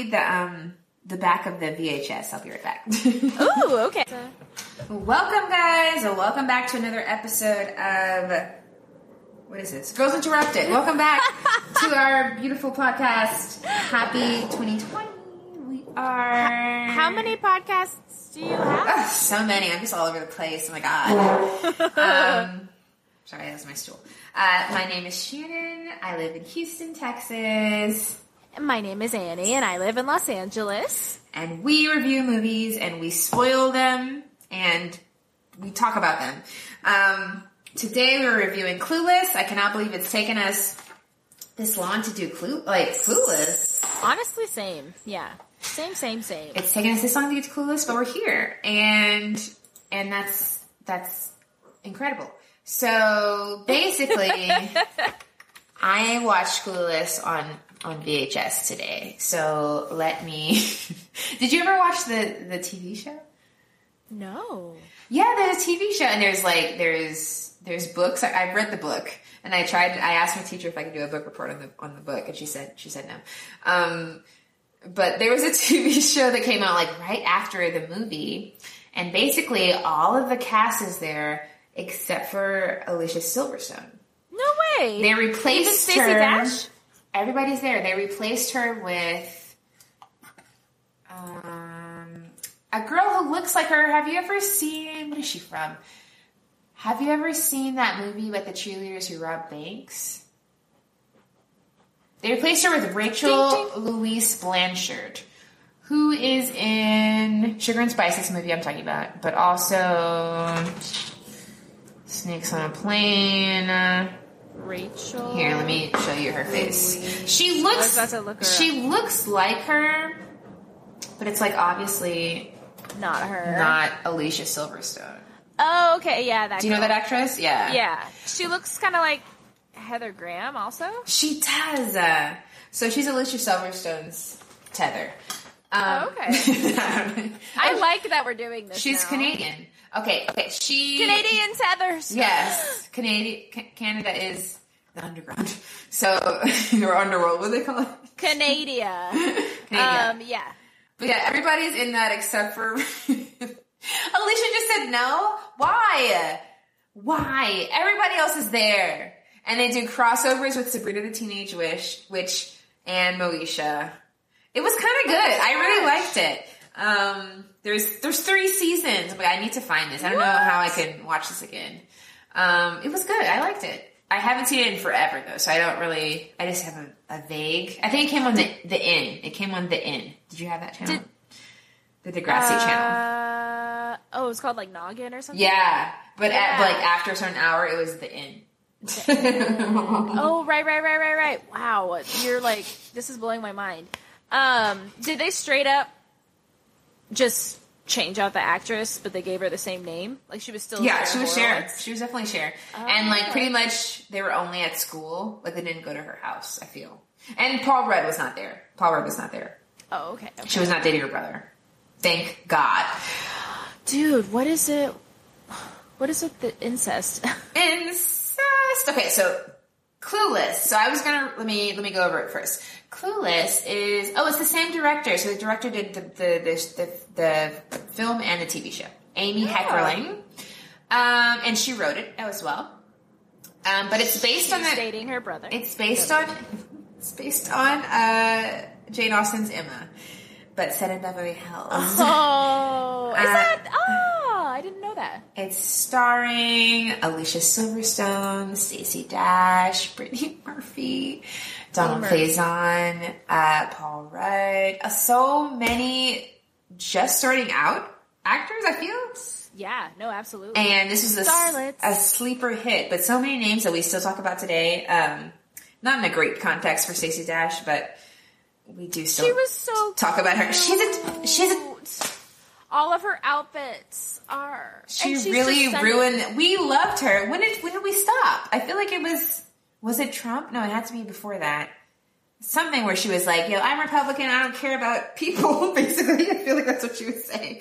okay, wait. I was gonna read the um the back of the VHS. I'll be right back. Ooh, okay. welcome, guys, and welcome back to another episode of what is this? Girls Interrupted. Welcome back to our beautiful podcast. Happy 2020. We are. How many podcasts do you have? Ugh, so many. I'm just all over the place. Oh my god. um, sorry, that's my stool. Uh, my name is Shannon. I live in Houston, Texas. My name is Annie, and I live in Los Angeles. And we review movies and we spoil them and we talk about them. Um, today we're reviewing Clueless. I cannot believe it's taken us this long to do Clue, like Clueless. Honestly, same. Yeah. Same, same, same. It's taken us this long to get to Clueless, but we're here, and and that's that's incredible. So basically, I watched Clueless on on VHS today. So let me. Did you ever watch the the TV show? No. Yeah, there's a TV show, and there's like there's there's books. I, I've read the book, and I tried. I asked my teacher if I could do a book report on the on the book, and she said she said no. Um, but there was a TV show that came out like right after the movie, and basically all of the cast is there except for Alicia Silverstone. No way. They replaced Even Stacey her. Dash? Everybody's there. They replaced her with um, a girl who looks like her. Have you ever seen? What is she from? Have you ever seen that movie with the cheerleaders who robbed banks? They replaced her with Rachel Ding, Louise Blanchard, who is in Sugar and Spice, this movie I'm talking about, but also Snakes on a Plane. Rachel. Here, let me show you her face. She looks. was about to look her she looks like her, but it's like obviously Not her. not Alicia Silverstone. Oh, okay. Yeah, that Do you know that actress? Yeah. Yeah. She looks kind of like Heather Graham, also. She does. Uh, so she's Alicia Silverstone's tether. Um, Oh, okay. I like that we're doing this. she's now. Canadian. Okay. Okay. She Canadian tethers. Yes, Canadian. Canada is the underground. So or underworld. What do they call it? Canada. Canada. Um, yeah. But yeah, everybody's in that except for Alicia just said no. Why? Why? Everybody else is there. And they do crossovers with Sabrina the Teenage Witch, which and Moesha. It was kind of good. I really liked it. Um, there's there's three seasons, but I need to find this. I don't know how I can watch this again. Um, it was good. I liked it. I haven't seen it in forever though, so I don't really. I just have a, a vague. I think it came on the the N. It came on the N. Did you have that channel? Did- the Degrassi channel. Uh, oh, it's called like Noggin or something. Yeah, but at, Yeah. like after a certain hour, it was the N. Oh, right, right, right, right, right. Wow, you're like this is blowing my mind. Um, did they straight up just change out the actress, but they gave her the same name? Like she was still yeah, she was Cher. She was definitely Cher. Oh. and like Oh. pretty much, they were only at school. Like they didn't go to her house. I feel. And Paul Rudd was not there. Paul Rudd was not there. Oh, okay. okay. She was not dating her brother. Thank God. Dude, what is it? What is it? The incest? Incest. Okay, so Clueless. So I was gonna let me let me go over it first. Clueless is oh, it's the same director. So the director did the the the, the, the film and the TV show. Amy Heckerling, um, and she wrote it as well. Um, but it's based on the dating her brother. it's based on it's based on uh, Jane Austen's Emma, but set in Beverly Hills. Oh, is Uh, that? Oh, I didn't know that. It's starring Alicia Silverstone, Stacey Dash, Brittany Murphy, Donald Murphy. Faison, uh, Paul Rudd. Uh, so many just starting out actors, I feel. Yeah, no, absolutely. And this was a, Starlets. a sleeper hit, but so many names that we still talk about today. Um, not in a great context for Stacey Dash, but we do still she was so. talk about her. She's a she's a. All of her outfits are. She really ruined. We loved her. When did when did we stop? I feel like it was was it Trump? No, it had to be before that. Something where she was like, "Yo, I'm Republican. I don't care about people." Basically, I feel like that's what she was saying.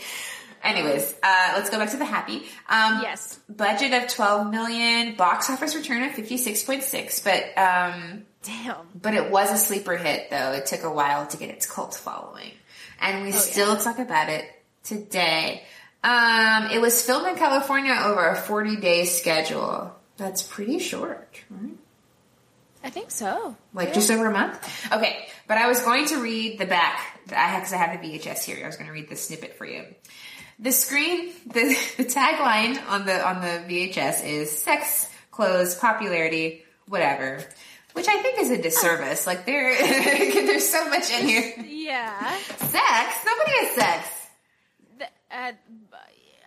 Anyways, uh, let's go back to the happy. Um, Yes. Budget of 12 million, box office return of 56.6, but, um, Damn. but it was a sleeper hit though. It took a while to get its cult following. And Oh, we still talk about it today. Um, it was filmed in California over a 40 day schedule. That's pretty short, right? I think so. Like Yeah. just over a month? Okay, but I was going to read the back. I have, cause I have the VHS here. I was going to read the snippet for you. The screen, the, the tagline on the, on the VHS is sex, clothes, popularity, whatever. Which I think is a disservice. Like there, there's so much in here. Yeah. Sex? Nobody has sex. Uh,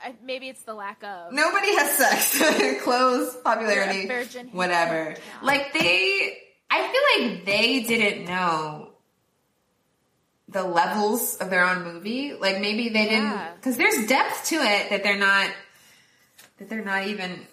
I, maybe it's the lack of. Nobody has sex. Clothes, popularity, virgin. whatever. Yeah. Like they, I feel like they didn't know the levels of their own movie. Like maybe they didn't, because there's depth to it that they're not, that they're not even.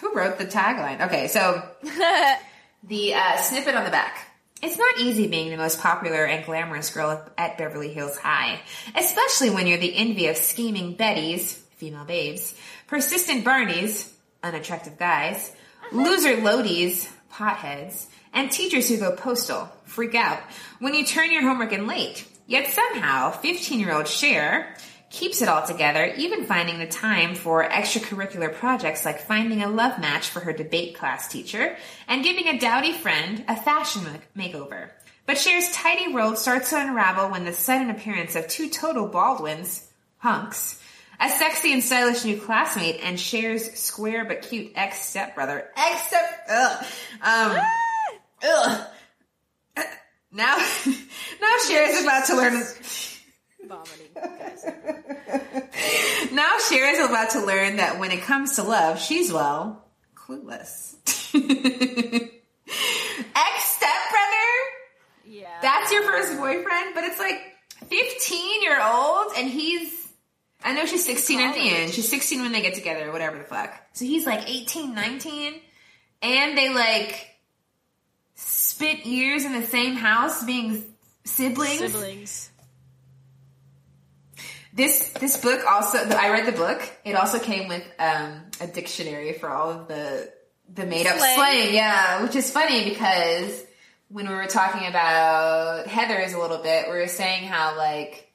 Who wrote the tagline? Okay, so the uh, snippet on the back. It's not easy being the most popular and glamorous girl at Beverly Hills High, especially when you're the envy of scheming Bettys, female babes, persistent Barneys, unattractive guys, loser Lodies, potheads, and teachers who go postal, freak out, when you turn your homework in late. Yet somehow, 15 year old Cher keeps it all together, even finding the time for extracurricular projects like finding a love match for her debate class teacher and giving a dowdy friend a fashion makeover. But Cher's tidy world starts to unravel when the sudden appearance of two total Baldwins, hunks, a sexy and stylish new classmate, and Cher's square but cute ex stepbrother, ex step, ugh, um, ugh. Now, now Cher is about to learn. Vomiting, guys. Now Cher is about to learn that when it comes to love, she's well clueless. Ex stepbrother. Yeah. That's your first boyfriend, but it's like 15 year old and he's, I know she's 16 at the end. She's 16 when they get together, whatever the fuck. So he's like 18, 19 and they like spent years in the same house being siblings. siblings. This this book also I read the book. It also came with um, a dictionary for all of the the made up Slang. slang. Yeah, which is funny because when we were talking about Heather's a little bit, we were saying how like,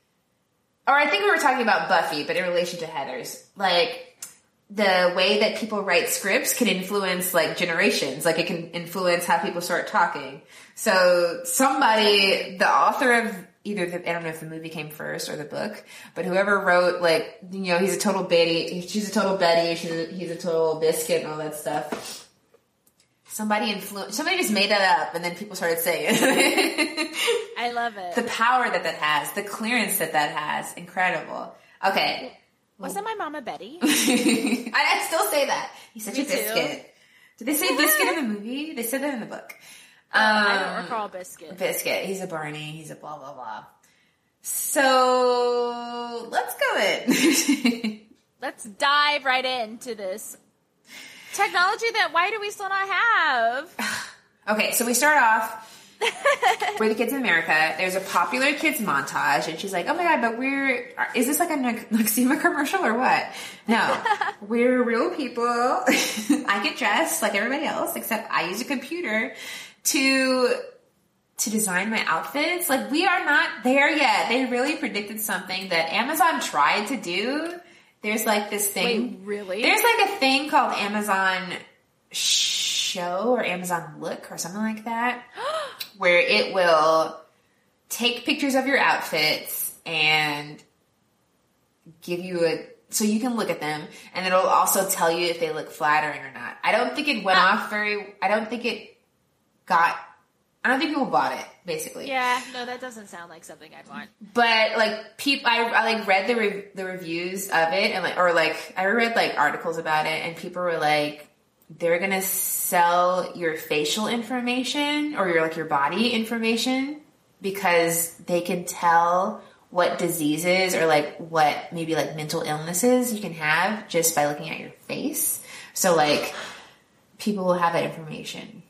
or I think we were talking about Buffy, but in relation to Heather's, like the way that people write scripts can influence like generations. Like it can influence how people start talking. So somebody, the author of either the, I don't know if the movie came first or the book, but whoever wrote like, you know, he's a total Betty, she's a total Betty, she's a, he's a total biscuit and all that stuff. Somebody influ- somebody just made that up and then people started saying it. I love it. the power that that has, the clearance that that has, incredible. Okay. Wasn't my mama Betty? I, I still say that. He's such Me a too. biscuit. Did they say biscuit in the movie? They said that in the book. I don't Um, recall Biscuit. Biscuit. He's a Barney. He's a blah blah blah. So let's go it. Let's dive right into this technology that why do we still not have? okay, so we start off. we're the kids in America. There's a popular kids montage, and she's like, "Oh my god, but we're is this like a Nox- Noxzema commercial or what?" No, we're real people. I get dressed like everybody else, except I use a computer to to design my outfits. Like we are not there yet. They really predicted something that Amazon tried to do. There's like this thing. Wait, really? There's like a thing called Amazon Show or Amazon Look or something like that, where it will take pictures of your outfits and give you a so you can look at them and it'll also tell you if they look flattering or not. I don't think it went ah. off very I don't think it got I don't think people bought it basically. Yeah, no, that doesn't sound like something I'd want. But like people, I, I like read the re- the reviews of it and like or like I read like articles about it and people were like they're gonna sell your facial information or your like your body information because they can tell what diseases or like what maybe like mental illnesses you can have just by looking at your face. So like people will have that information.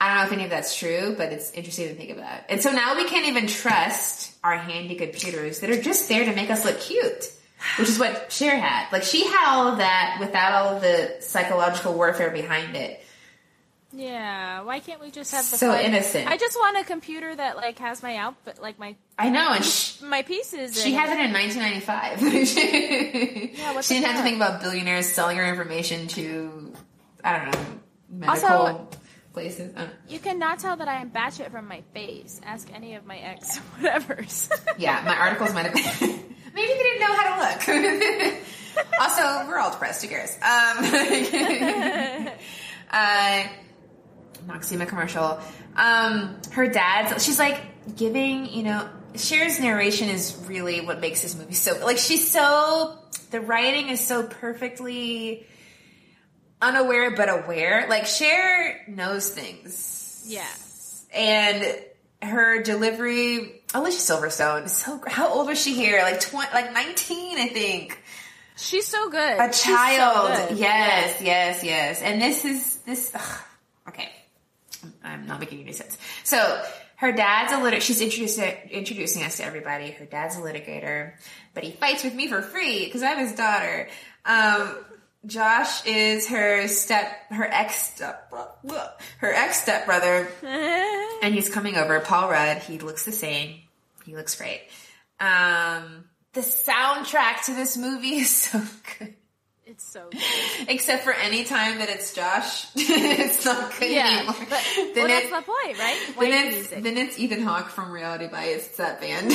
I don't know if any of that's true, but it's interesting to think about. And so now we can't even trust our handy computers that are just there to make us look cute, which is what Cher had. Like she had all of that without all of the psychological warfare behind it. Yeah, why can't we just have the So fun- innocent. I just want a computer that like has my outfit, like my I know, and she, my pieces. she had it in 1995. yeah, she didn't have to think about billionaires selling her information to, I don't know, medical Also- places. Uh, You cannot tell that I am batshit from my face. Ask any of my ex whatever's. yeah, my articles might have been. Maybe they didn't know how to look. also, we're all depressed. Who cares? Um, uh, Noxzema commercial. Um, her dad's. She's like giving. You know, Cher's narration is really what makes this movie so. Like she's so. The writing is so perfectly unaware but aware. Like Cher knows things. Yeah. and her delivery alicia silverstone so how old was she here? Like 20 like 19 i think. She's so good. a She's so child. good. yes yes. yes and this is this ugh, okay. I'm not making any sense. So her dad's a lit she's introducing introducing us to everybody. Her dad's a litigator but he fights with me for free because i'm his daughter. Um Josh is her step, her ex step, her ex stepbrother, and he's coming over. Paul Rudd, he looks the same. He looks great. Um, the soundtrack to this movie is so good. It's so good. Except for any time that it's Josh, it's not good Yeah. anymore. But, then, well, that's it- the point, right? Why then it's music? then it's Ethan Hawke from Reality Bites. It's that band.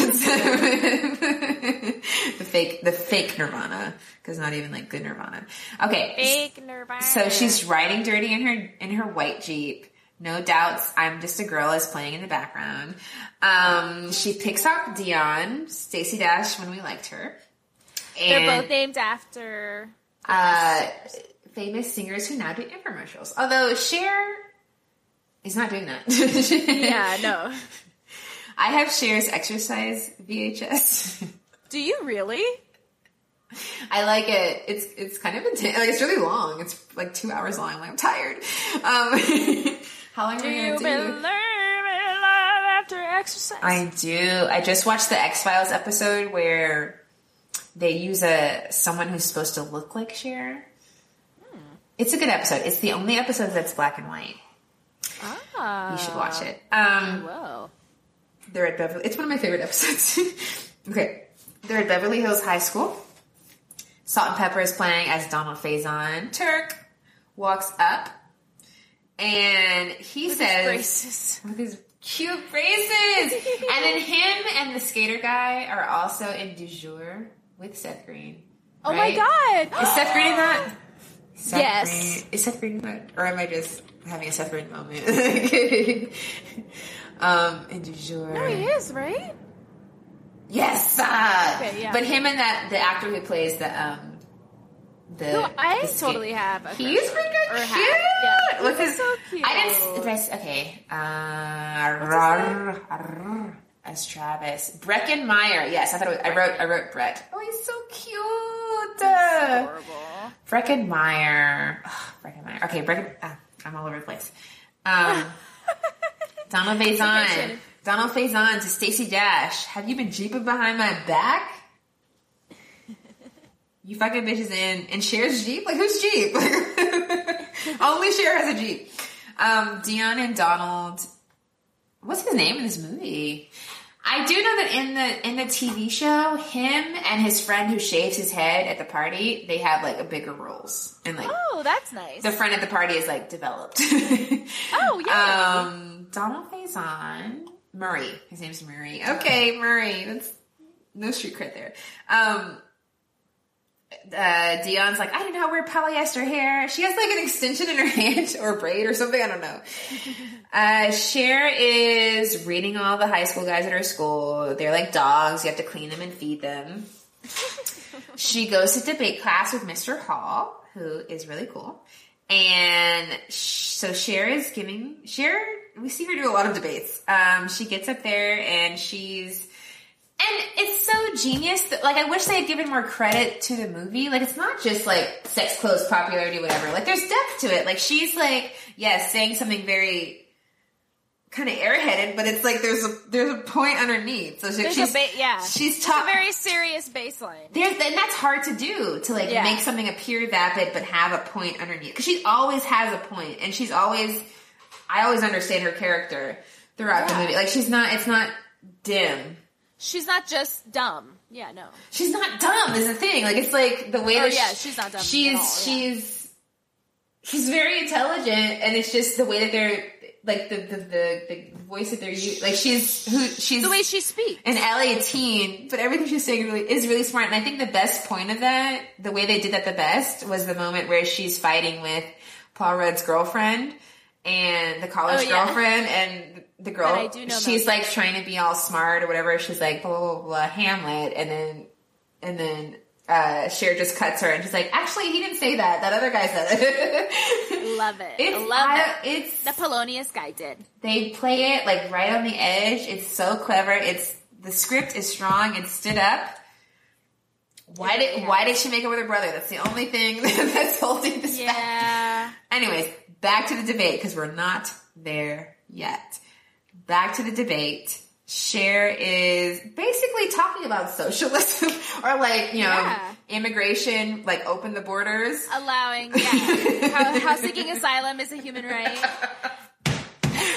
The fake the fake Nirvana because not even like good Nirvana. Okay, Fake Nirvana. so she's riding dirty in her in her white jeep. No doubts, I'm just a girl is playing in the background. Um, she picks up Dion, Stacey Dash when we liked her. They're both named after. Uh, famous singers who now do infomercials. Although Cher is not doing that. Yeah, no. I have Cher's exercise VHS. Do you really? I like it. It's it's kind of intense. Like it's really long. It's like two hours long. I'm like I'm tired. Um, how long are Do we you gonna do? love after exercise? I do. I just watched the X Files episode where they use a someone who's supposed to look like Cher. It's a good episode. It's the only episode that's black and white. ah, You should watch it. Um, Whoa. they're at Beverly. It's one of my favorite episodes. okay, they're at Beverly Hills High School. Salt-N-Pepa is playing as Donald Faison. Turk walks up, and he says, Braces. with his cute braces. and then him and the skater guy are also in Du jour with Seth Green. Oh right? my god. Is Seth Green in that? Seth Yes. Green. Is Seth Green in that? Or am I just having a Seth Green moment? um, in Du jour. No, he is, right? Yes. Uh, Okay, yeah. But him and that the actor who plays the um the Who I the totally have. A He is pretty good. Cute. Yeah. What's He's his? so cute. I didn't. Did I okay. Uh, as Travis Breckin Meyer. Yes, I thought it was, I wrote. I wrote Brett. Oh, he's so cute. Adorable. Breckin Meyer. Ugh, Breckin Meyer. Okay, Breckin. ah, I'm all over the place. Um, Donald Faison. Donald Faison to Stacey Dash. Have you been jeeping behind my back? You fucking bitches in and Cher's Jeep? Like who's Jeep? Only Cher has a Jeep. Um, Dion and Donald. What's his name in this movie? I do know that in the in the TV show, him and his friend who shaves his head at the party, they have like a bigger roles. And like Oh, that's nice. the friend at the party is like developed. Oh, yeah. Um, Donald Faison, Murray. His name's Murray. Okay, Murray. That's no street cred there. Um, uh, Dion's like, I didn't know how to wear polyester hair. She has like an extension in her hand or braid or something. I don't know. Uh, Cher is reading all the high school guys at her school. They're like dogs. You have to clean them and feed them. she goes to debate class with Mr. Hall, who is really cool. And sh- so Cher is giving Cher. We see her do a lot of debates. Um, she gets up there and she's, and it's so genius that like I wish they had given more credit to the movie. Like it's not just like sex, clothes, popularity, whatever. Like there's depth to it. Like she's like, yes, saying something very kind of airheaded, but it's like there's a there's a point underneath. So There's she's a ba- yeah. she's It's top a very serious baseline. there's and that's hard to do to like Yeah. make something appear vapid but have a point underneath because she always has a point and she's always I always understand her character throughout the movie. Like she's not it's not dim. She's not just dumb. Yeah, no. She's not dumb is the thing. Like it's like the way Oh, that yeah, she- she's not dumb She's all, yeah. she's she's very intelligent and it's just the way that they're like the the the, the voice that they're using. Like she's who she's The way she speaks. an LA teen, but everything she's saying really is really smart. And I think the best point of that, the way they did that the best, was the moment where she's fighting with Paul Rudd's girlfriend and the college Oh, yeah. girlfriend and the girl. I do know she's like trying to be all smart or whatever. She's like blah blah blah, blah Hamlet, and then and then. Uh, Cher just cuts her and she's like, actually, he didn't say that. That other guy said it. Love it. it's, Love I- it. It's The Polonius guy did. they play it like right on the edge. It's so clever. It's the script is strong. It stood up. Why did Yeah. why did she make it with her brother? That's the only thing that's holding this back. Yeah. Anyways, back to the debate because we're not there yet. Back to the debate. Cher is basically talking about socialism or like, you know, Yeah. immigration, like open the borders. Allowing, yeah. how, how seeking asylum is a human right.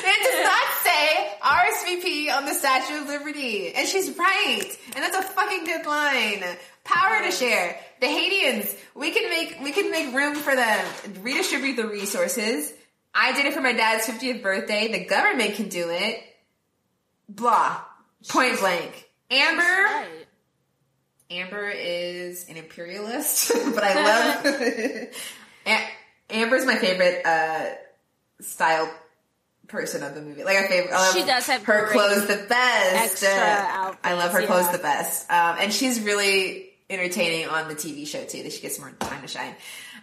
It does not say RSVP on the Statue of Liberty. And she's right. And that's a fucking good line. Power to Cher. The Haitians, we can make, we can make room for them. Redistribute the resources. I did it for my dad's 50th birthday. The government can do it. Blah. Point blank. Amber, Right. Amber is an imperialist, but I love Am- Amber's my favorite uh, style person of the movie. Like I favorite. I She does have her clothes the best. Uh, outfits, I love her yeah. clothes the best, um, and she's really entertaining on the TV show too. That she gets more time to shine.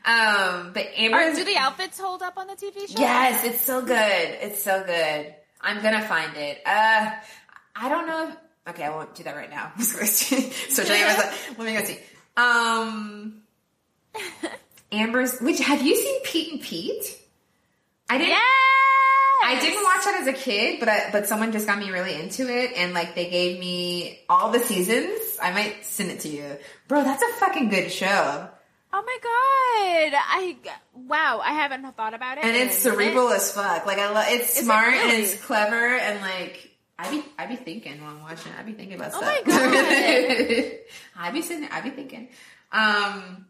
Um, but Amber, Or do the outfits hold up on the TV show? Yes, it's so good. It's so good. I'm gonna find it. Uh, I don't know. If, okay, I won't do that right now. On Amazon. Let me go see. Um, Amber's. Which have you seen Pete and Pete? I didn't. Yes! I didn't watch that as a kid, but I, but someone just got me really into it, and like they gave me all the seasons. I might send it to you, bro. That's a fucking good show, Oh my god! I wow! I haven't thought about it. and it's cerebral as fuck. Like I love. It's it smart and really? it's clever, and like I be I be thinking while I'm watching. it. I be thinking about Oh stuff. my God. I be sitting. there, I be thinking. Um,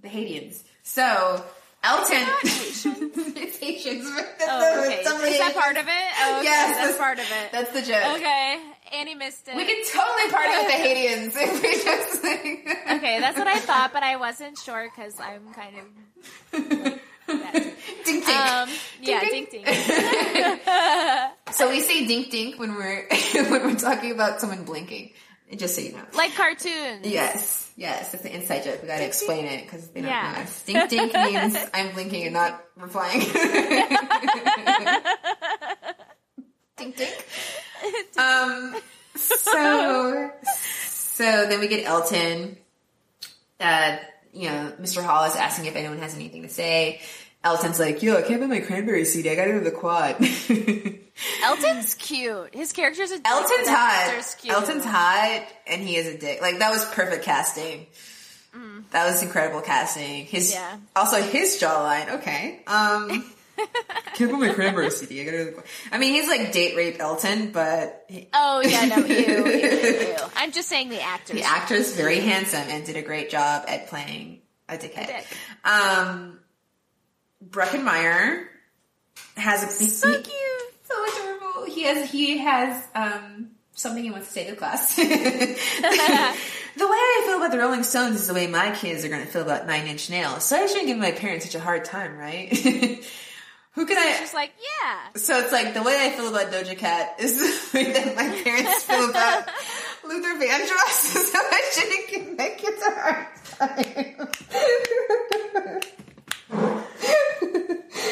the Haitians. So Elton. it's Haitians. Oh, okay. Is that part of it? Oh, okay. Yes, that's part of it. That's the joke. Okay, Annie missed it. We can totally party with the Haitians if we just like. okay, that's what I thought, but I wasn't sure because I'm kind of. dink dink. Um, yeah, ding ding. ding. so we say dink dink when we're when we're talking about someone blinking. Just so you know. like cartoons. Yes, yes, it's an inside joke. We gotta explain it because they don't Yeah. know us. Dink dink means I'm blinking and not replying. dink dink. Um. So, so then we get Elton. Uh, you know, Mr. Hall is asking if anyone has anything to say. Elton's like, "Yo, I can't buy my cranberry CD. I gotta go to the quad." Elton's cute. His character's a dick, Elton's hot. Elton's hot, and he is a dick. Like that was perfect casting. That was incredible casting. His Yeah. also his jawline. Okay. Um, can't put my cranberry CD. I gotta. Go to the quad. I mean, he's like date rape Elton, but he, Oh yeah, no, you, ew, ew. I'm just saying the actors. the actor's very handsome and did a great job at playing a dickhead. dick. Um, Breckin Meyer has a So he- cute. so adorable. He has he has um something he wants to say to the class. the way I feel about the Rolling Stones is the way my kids are going to feel about Nine Inch Nails. So I shouldn't give my parents such a hard time, right? Who can I? She's like yeah. So it's like the way I feel about Doja Cat is the way that my parents feel about Luther Vandross. So I shouldn't give my kids a hard time.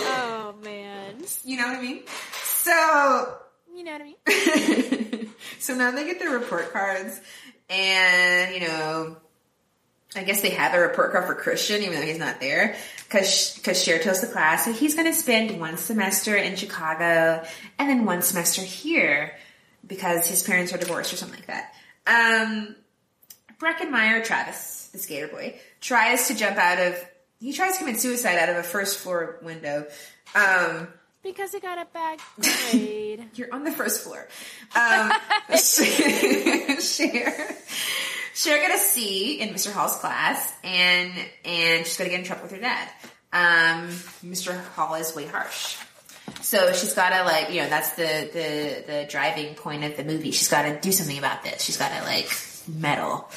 Oh man. you know what I mean? So You know what I mean? so now they get their report cards, and you know, I guess they have a report card for Christian, even though he's not there, because because Cher tells the class that he's going to spend one semester in Chicago and then one semester here because his parents are divorced or something like that. Um, Breckin Meyer, Travis, the skater boy, tries to jump out of. He tries to commit suicide out of a first floor window. Um, Because he got a bad grade. you're on the first floor. Um, Cher, Cher got a C in Mr. Hall's class, and and she's gonna get in trouble with her dad. Um, Mr. Hall is way harsh, so she's gotta like you know that's the the the driving point of the movie. She's got to do something about this. She's got to like meddle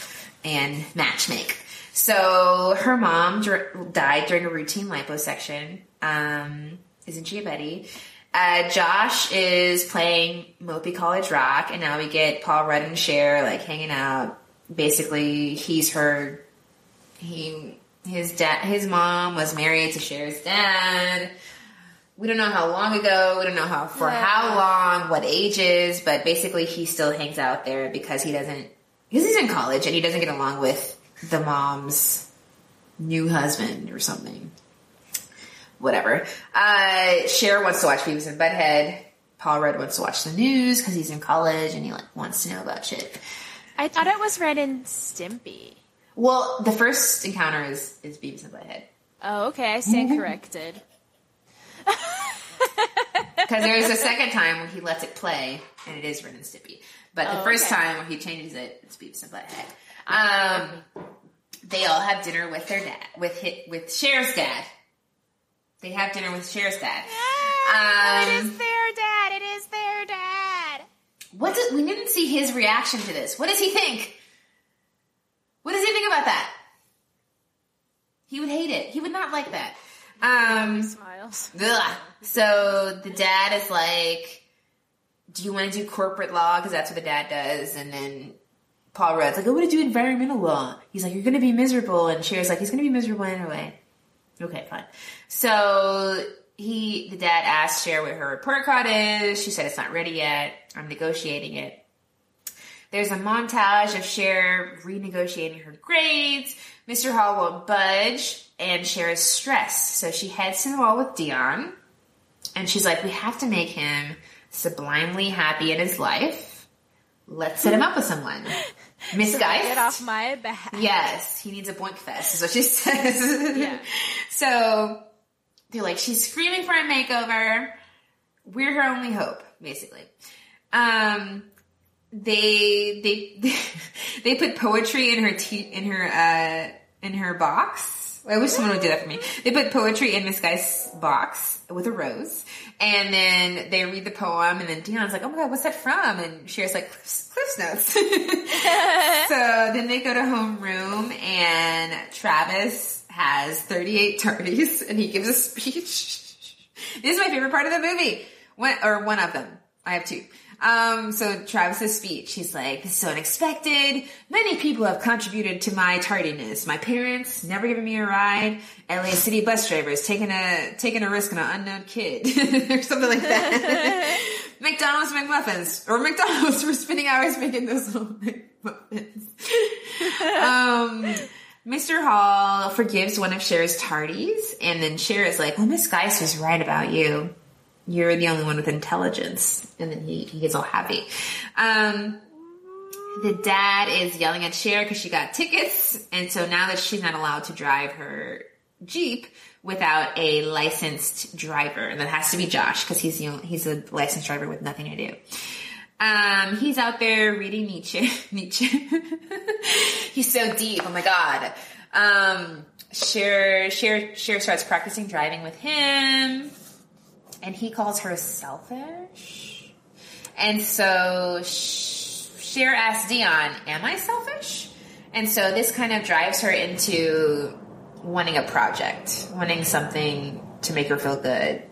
and matchmake. So her mom dr- died during a routine liposuction. Um, isn't she a Betty? Uh, Josh is playing Mopey College Rock, and now we get Paul Rudd and Cher like hanging out. Basically, he's her. He his dad, his mom was married to Cher's dad. We don't know how long ago. We don't know how for Yeah. how long, what ages, but basically he still hangs out there because he doesn't because he's in college and he doesn't get along with the mom's new husband or something. Whatever. Uh, Cher wants to watch Beavis and Butthead. Paul Rudd wants to watch the news because he's in college and he like wants to know about shit. I thought it was Ren and Stimpy. Well, the first encounter is is Beavis and Butthead Oh, okay. I stand corrected. because there's a second time where he lets it play and it is Ren and Stimpy. But the Oh, first okay. time where he changes it, it's Beavis and Butthead. Um, they all have dinner with their dad, with hit, with Cher's dad. They have dinner with Cher's dad. Ah, it Um, What did, we didn't see his reaction to this. What does he think? What does he think about that? He would hate it. He would not like that. Um, Smiles. ugh. So the dad is like, "Do you want to do corporate law? Because that's what the dad does." And then Paul Rudd's like, "I want to do environmental law." He's like, "You're going to be miserable," and Cher's like, "He's going to be miserable anyway." Okay, fine. So he, the dad asked Cher what her report card is. She said it's not ready yet. I'm negotiating it. There's a montage of Cher renegotiating her grades. Mr. Hall won't budge, and Cher is stressed. So she heads to the wall with Dion, and she's like, "We have to make him sublimely happy in his life. Let's set him up with someone." Miss Geist. Get off my back. Yes, he needs a boink fest, is what she says. Yeah. So they're like, she's screaming for a makeover. We're her only hope, basically. Um, they they they put poetry in her te- in her uh in her box. I wish someone would do that for me. They put poetry in this guy's box with a rose, and then they read the poem, and then Dion's like, "Oh my god, what's that from?" And Cher's like, "Cliff's, Cliff's notes." so then they go to homeroom, and Travis has 38 tardies, and he gives a speech. this is my favorite part of the movie, one, or one of them. I have two. Um, so Travis's speech, he's like, this is so unexpected. Many people have contributed to my tardiness. My parents never giving me a ride. LA city bus drivers taking a, taking a risk on an unknown kid. or something like that. McDonald's McMuffins. Or McDonald's for spending hours making those little McMuffins. um, Mr. Hall forgives one of Cher's tardies, and then Cher is like, well, Miss Geist was right about you you're the only one with intelligence. And then he, he gets all happy. Um, the dad is yelling at Cher because she got tickets. And so now that she's not allowed to drive her Jeep without a licensed driver, and that has to be Josh because he's he's a licensed driver with nothing to do. Um, he's out there reading Nietzsche. Nietzsche. he's so deep. Oh my god. Um, Cher, Cher, Cher starts practicing driving with him and he calls her selfish. And so Cher asks Dion, Am I selfish? And so this kind of drives her into wanting a project, wanting something to make her feel good.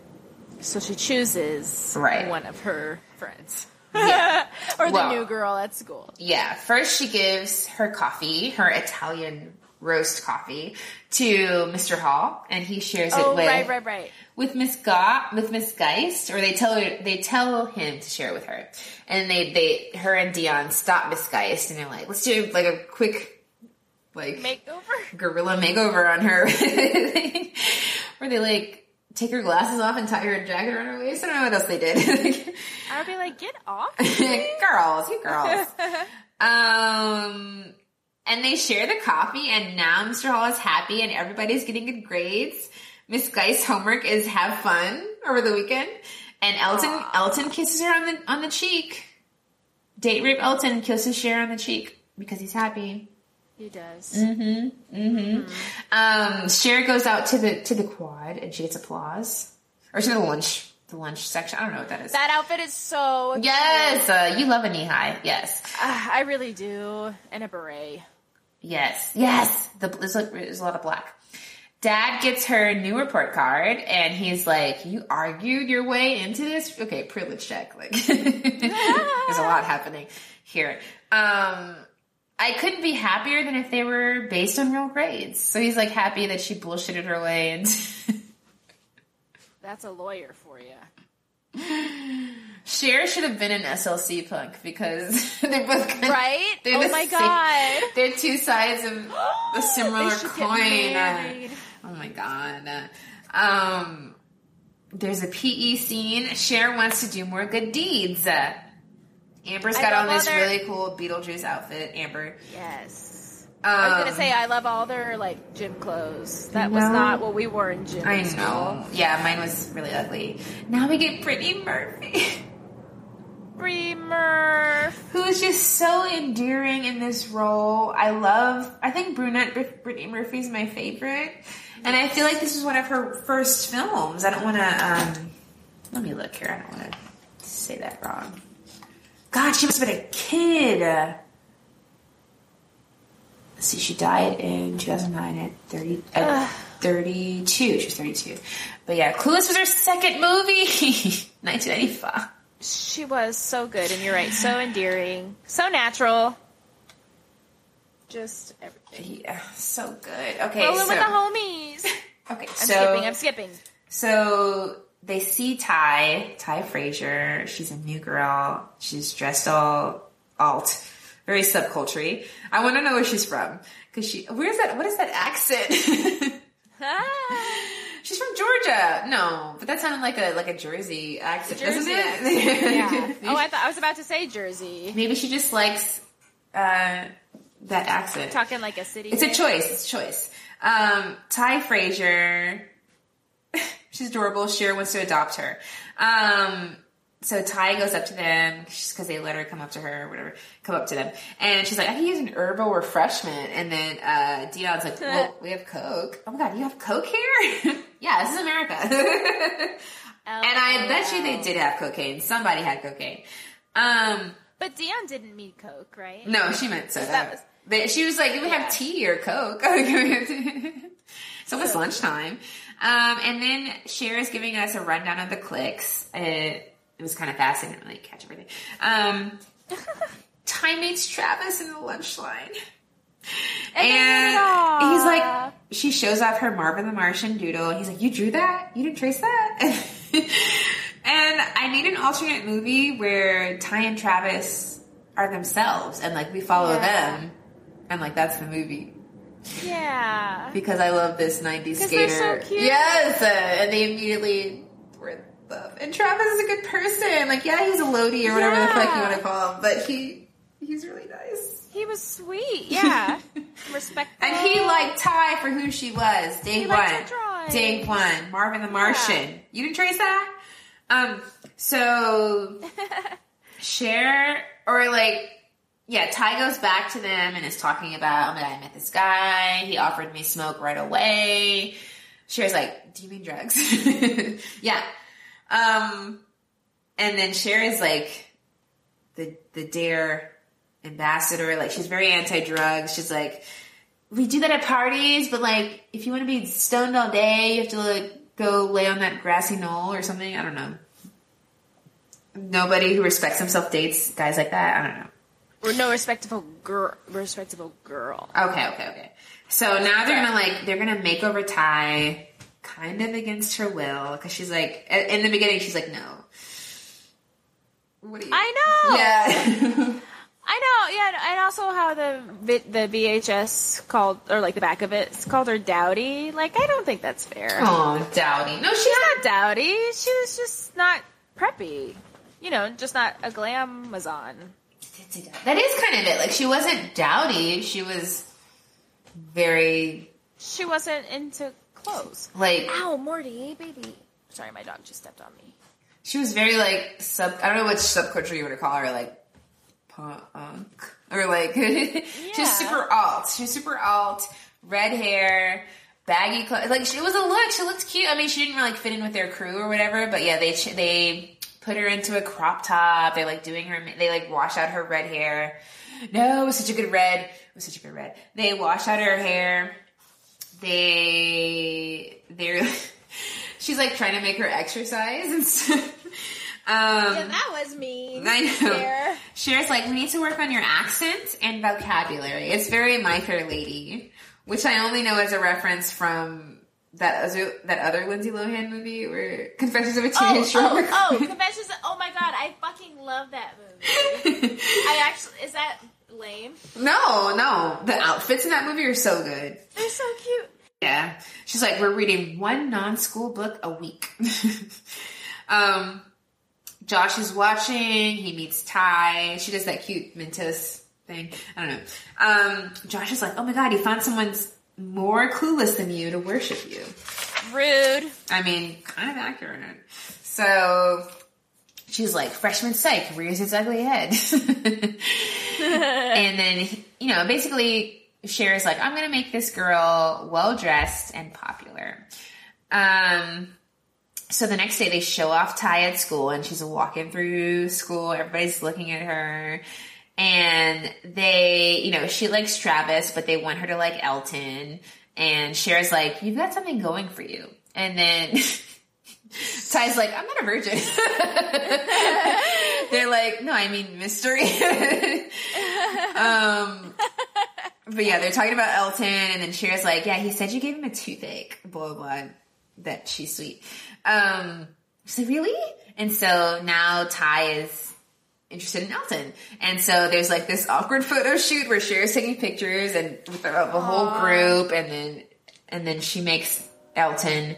So she chooses Right. one of her friends. Yeah. or the Well- new girl at school. Yeah, first she gives her coffee, her Italian roast coffee, to Mr. Hall, and he shares it Oh, with right, right, right. with Miss Ga- with Miss Geist, or they tell her they tell him to share it with her, and they they her and Dion stop Miss Geist, and they're like, let's do like a quick like Makeover. guerrilla makeover on her, where they like take her glasses off and tie her jacket around her waist. I don't know what else they did. I would be like, get off. girls, you girls. Um, and they share the coffee, and now Mr. Hall is happy, and everybody's getting good grades. Miss Geist's homework is have fun over the weekend, and Elton Aw. Elton kisses her on the on the cheek. Date rape Elton kisses Cher on the cheek because he's happy. He does. Mm-hmm. Mm-hmm. Um, Cher goes out to the to the quad, and she gets applause, or to the lunch the lunch section. I don't know what that is. That outfit is so. yes, uh, you love a knee high. Yes. Ah, I really do. And a beret. Yes, yes. The, there's, a, there's a lot of black. Dad gets her new report card, and he's like, "You argued your way into this? Okay, privilege check. Like, there's a lot happening here. Um, I couldn't be happier than if they were based on real grades. So he's like happy that she bullshitted her way into. That's a lawyer for you. Cher should have been an SLC punk because they're both kind of- Right? They're oh my same- god. They're two sides of a similar They should get coin. married. Oh my god. Um, there's a PE scene. Cher wants to do more good deeds. Amber's got on this their- really cool Beetlejuice outfit. Amber. Yes. Um, I was gonna say I love all their like gym clothes. That was not what we wore in gym. I school. know. Yeah, mine was really ugly. Now we get Brittany Murphy, Brie Murph. who is just so endearing in this role. I love. I think brunette Br- Brittany Murphy is my favorite, and I feel like this is one of her first films. I don't want to. Um, let me look here. I don't want to say that wrong. God, she must have been a kid. Let's see, she died in 2009 at 30, at 32. She was 32. But yeah, Clueless was her second movie. 1995. She was so good, and you're right, so endearing, so natural. Just everything. Yeah, so good. Okay, Rolling so, with the homies. okay, I'm so, skipping. I'm skipping. so they see Tai, Tai Frasier. She's a new girl. She's dressed all alt, very subculture I want to know where she's from. Cause she, where's that, what is that accent? Ah. She's from Georgia. No, but that sounded like a like a Jersey accent, Jersey doesn't it? yeah. Oh, I thought I was about to say Jersey. Maybe she just likes uh, that accent. Talking like a city. It's a choice. It's a choice. Um, Tai Frasier. She's adorable. Cher wants to adopt her. Um, so Tai goes up to them because they let her come up to her or whatever, come up to them. And she's like, I can use an herbal refreshment. And then, uh, Dion's like, well, we have Coke. Oh my God, you have Coke here? yeah, this is America. Oh, and I bet you they did have cocaine. Somebody had cocaine. Um, But Dion didn't meet Coke, right? no, she meant soda. That was- They- she was like, "We Yeah. have tea or Coke." so it's almost lunchtime. Um, and then Cher is giving us a rundown of the clicks. It, it was kind of fast. I didn't really catch everything. Um, Tai meets Travis in the lunch line. And And he's like, she shows off her Marvin the Martian doodle. He's like, you drew that? You didn't trace that? and I need an alternate movie where Tai and Travis are themselves and like we follow Yeah. them. And like that's the movie Yeah. because I love this 90s skater. they're so cute. Yes. And they immediately were in love. And Travis is a good person. Like, yeah, he's a Lodi or whatever the fuck you want to call him, but he, he's really nice. He was sweet. Yeah. Respectful. And he liked Tai for who she was. Day He one. liked her drawings. Day one. Marvin the Martian. You didn't trace that? Um, so share or like yeah, Tai goes back to them and is talking about, oh my god, I met this guy, he offered me smoke right away. Cher's like, Do you mean drugs? yeah. Um and then Cher is like the the dare ambassador, like she's very anti drugs. She's like we do that at parties, but like if you want to be stoned all day, you have to like go lay on that grassy knoll or something. I don't know. Nobody who respects himself dates guys like that. I don't know. No respectable girl. Respectable girl. Okay, okay, okay. So now they're gonna like they're gonna make over Tai, kind of against her will, because she's like in the beginning she's like no. What do you? I know. Yeah. I know. yeah, and also how the the VHS called or like the back of it called her dowdy. Like I don't think that's fair. Oh, dowdy. No, she's She's not dowdy. She was just not preppy. You know, just not a glamazon. That is kind of it. Like she wasn't dowdy. She was very She wasn't into clothes. like Ow, Morty, baby. Sorry, my dog just stepped on me. she was very like sub. I don't know which subculture you want to call her. Like punk or like she's Yeah. super alt. She was super alt. Red hair. Baggy clothes, like she was a look. She looked cute. I mean, she didn't really like fit in with their crew or whatever. But yeah, they they put her into a crop top. They're like doing her. They like wash out her red hair. No, it was such a good red. It was such a good red. They wash out her hair. They they're. She's like trying to make her exercise and stuff. Um, yeah, that was me. I know. There. Cher's like, we need to work on your accent and vocabulary. It's very My Fair Lady, which I only know as a reference from that other, that other Lindsay Lohan movie where Confessions of a Oh, Teenage Drama oh, oh. Confessions. Oh my god, I fucking love that movie. I actually is that lame? no, no. The outfits in that movie are so good. They're so cute. Yeah. She's like, we're reading one non-school book a week. um, Josh is watching. He meets Tai. She does that cute Mentos thing. I don't know. Um, Josh is like, oh my god, he found someone more clueless than you to worship you. Rude. I mean, kind of accurate. So she's like, freshman psych rears its ugly head. and then, you know, basically Cher's like, I'm going to make this girl well dressed and popular. Um, so the next day they show off Tai at school and she's walking through school. Everybody's looking at her. And they, you know, she likes Travis, but they want her to like Elton. And Cher's like, you've got something going for you. And then Tai's like, I'm not a virgin. They're like, no, I mean mystery. um, but yeah, they're talking about Elton, and then Cher's like, yeah, he said you gave him a toothache, blah, blah, blah, that she's sweet. Um, she's like, really? And so now Tai is interested in Elton. And so there's like this awkward photo shoot where Cher's taking pictures and with the, the whole group, and then, and then she makes Elton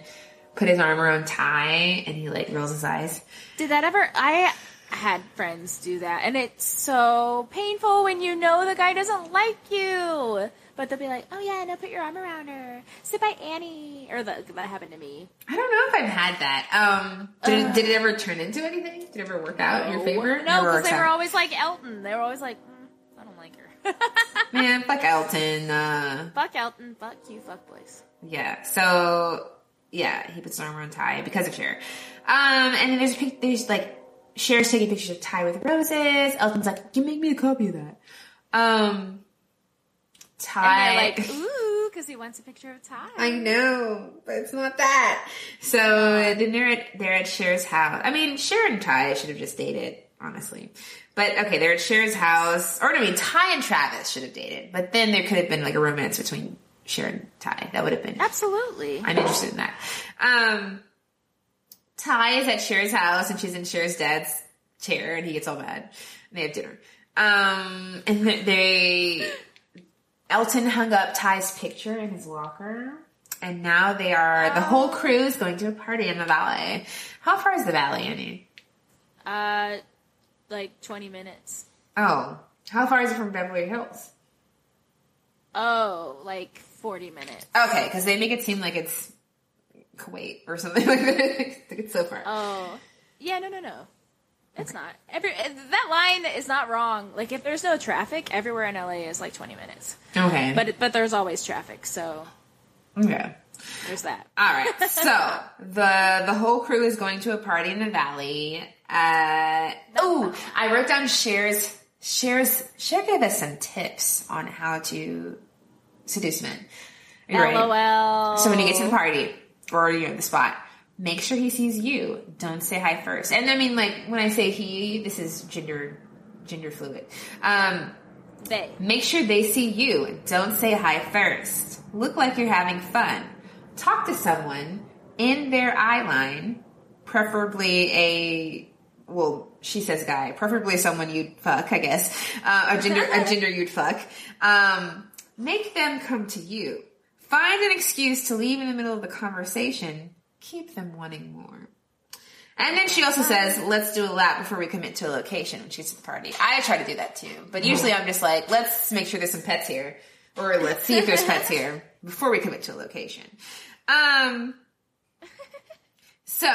put his arm around Tai, and he like rolls his eyes. Did that ever? I had friends do that, and it's so painful when you know the guy doesn't like you. But they'll be like, "Oh yeah, no, put your arm around her, sit by Annie," or the, that happened to me. I don't know if I've had that. Um, did, it, did it ever turn into anything? Did it ever work out in your favor? No, because they were out. always like Elton. They were always like, mm, "I don't like her." Man, fuck Elton. Uh, fuck Elton. Fuck you. Fuck boys. yeah. So yeah, he puts his arm around Tai because of Cher. Um, and then there's there's like Cher's taking pictures of Tai with roses. Elton's like, "You make me a copy of that." Um, Tai, like, "Ooh," because he wants a picture of Tai. I know, but it's not that. So then they're at they're at Cher's house. I mean, Cher and Tai should have just dated, honestly. But okay, they're at Cher's house, or I mean, Tai and Travis should have dated. But then there could have been like a romance between Cher and Tai. That would have been. Absolutely. I'm interested in that. Um, Tai is at Cher's house, and she's in Cher's dad's chair, and he gets all mad. And they have dinner. Um, and they Elton hung up Tai's picture in his locker. And now they are, the whole crew is going to a party in the valley. How far is the valley, Annie? Uh, like twenty minutes. Oh, how far is it from Beverly Hills? Oh, like forty minutes. Okay, because they make it seem like it's Kuwait or something like that. like it's so far. Oh, yeah, no, no, no. It's not. Every that line is not wrong. Like if there's no traffic, everywhere in LA is like 20 minutes. Okay. But but there's always traffic, so okay. there's that. All right. So the the whole crew is going to a party in the valley. Uh, oh, I wrote down Cher's Cher's Cher gave us some tips on how to seduce men. You ready? LOL. So when you get to the party or you're at the spot, make sure he sees you. Don't say hi first. And I mean, like when I say he, this is gender gender fluid. Um, they. Make sure they see you. Don't say hi first. Look like you're having fun. Talk to someone in their eye line, preferably a, well, she says guy, preferably someone you'd fuck, I guess, uh, a gender, a gender you'd fuck. Um, make them come to you. Find an excuse to leave in the middle of the conversation. Keep them wanting more. And then she also says, let's do a lap before we commit to a location when she's at the party. I try to do that too. But usually I'm just like, let's make sure there's some pets here. Or let's see if there's pets here before we commit to a location. Um, so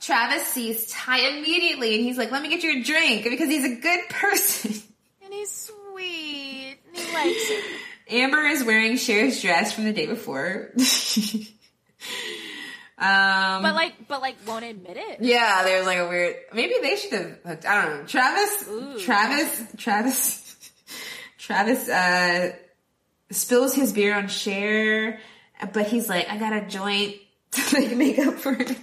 Travis sees Tai immediately and he's like, let me get you a drink because he's a good person. And he's sweet. And he likes it. Amber is wearing Cher's dress from the day before. um, But like, but like, won't admit it. yeah, there's like a weird. Maybe they should have. hooked- I don't know. Travis, Ooh. Travis, Travis, Travis uh, spills his beer on Cher, but he's like, I got a joint to like make up for it.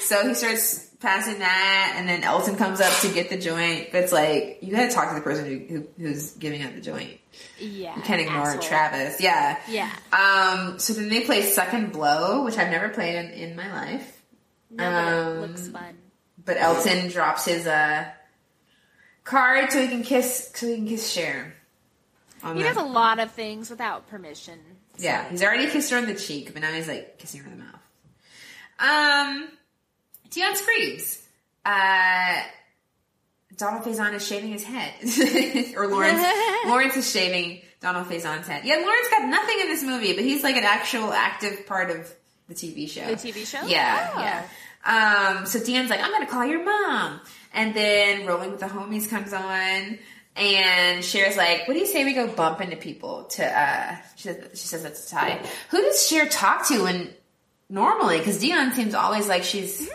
So he starts passing that, and then Elton comes up to get the joint. But it's like you gotta talk to the person who, who who's giving out the joint. Yeah. You can't ignore asshole. Travis. Yeah. Yeah. Um, so then they play Suck and Blow, which I've never played in, in my life. No, Um, looks fun. But Elton drops his uh card so he can kiss so he can kiss Cher. On He does a lot of things without permission. so- yeah, he's already kissed her on the cheek, but now he's like kissing her in the mouth. Um, Dionne screams. Uh, Donald Faison is shaving his head, or Lawrence. Lawrence is shaving Donald Faison's head. Yeah, Lawrence got nothing in this movie, but he's like an actual active part of the TV show. The TV show? Yeah, Oh. yeah. Um, so Dionne's like, I'm gonna call your mom. And then Rolling with the Homies comes on. And Cher's like, what do you say we go bump into people to, uh, she says, she says that's a tie. Who does Cher talk to when, normally? Because Dionne seems always like she's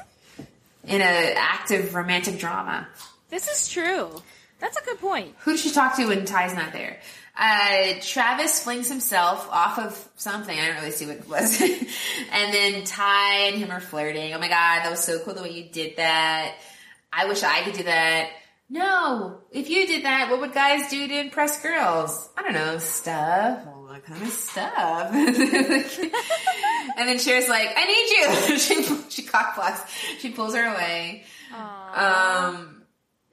in a active romantic drama. This is true. That's a good point. Who does she talk to when Tai's not there? Uh, Travis flings himself off of something. I don't really see what it was. and then Tai and him are flirting. Oh my god, that was so cool the way you did that. I wish I could do that. No, if you did that, what would guys do to impress girls? I don't know, stuff. Well, what kind of stuff? and then Cher's like, I need you. she she cock blocks. She pulls her away. Aw. Um,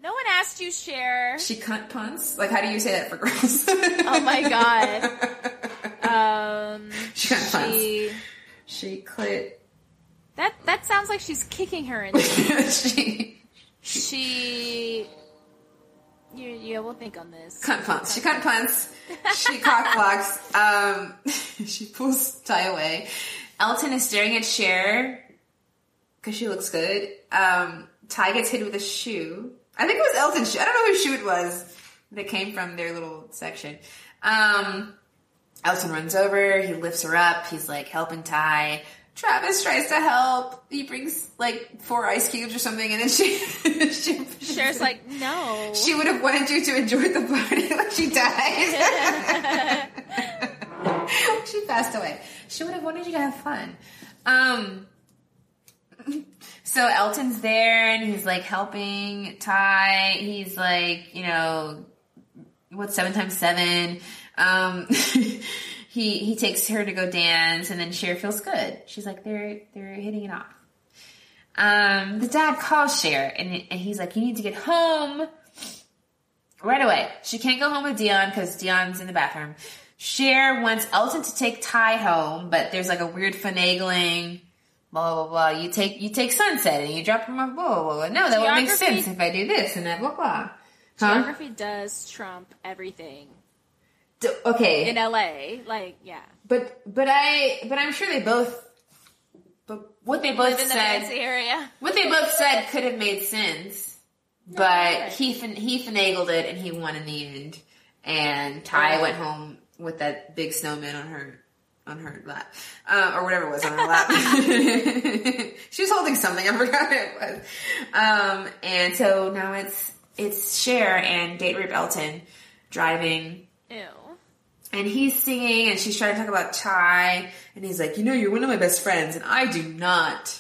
no one asked you, Cher. she cunt punts. Like, how do you say that for girls? Oh my god. Um, She cunt punts. she She clit. that that sounds like she's kicking her in. she she. You, yeah, we'll think on this. cunt punts. She cunt punts. She cock blocks. Um, she pulls Tai away. Elton is staring at Cher because she looks good. Um, Ty gets hit with a shoe. I think it was Elton's shoe. I don't know whose shoe it was that came from their little section. Um, Elton runs over. He lifts her up. He's like helping Tai. Travis tries to help. He brings like four ice cubes or something, and then she she Cher's like, no. she would have wanted you to enjoy the party when she died. she passed away. She would have wanted you to have fun. Um. So Elton's there and he's like helping Tai. He's like, you know, what's seven times seven? Um, he he takes her to go dance, and then Cher feels good. She's like, they're they're hitting it off. Um, the dad calls Cher, and, and he's like, you need to get home right away. She can't go home with Dionne because Dionne's in the bathroom. Cher wants Elton to take Tai home, but there's like a weird finagling. Blah blah blah. You take you take Sunset and you drop him off. Blah blah blah. No, that would make sense if I do this and that. Blah blah. Huh? Geography does trump everything D- okay, in LA. Like, yeah. but but I but I'm sure they both. But what they both the said, area. what they both said could have made sense, but right. he fin- he finagled it and he won in the end. And Tai went home with that big snowman on her on her lap, uh, or whatever it was on her lap. she was holding something. I forgot what it was. Um, and so now it's it's Cher and Date Rape Elton driving Ew. and he's singing and she's trying to talk about Tai and he's like, you know, you're one of my best friends and I do not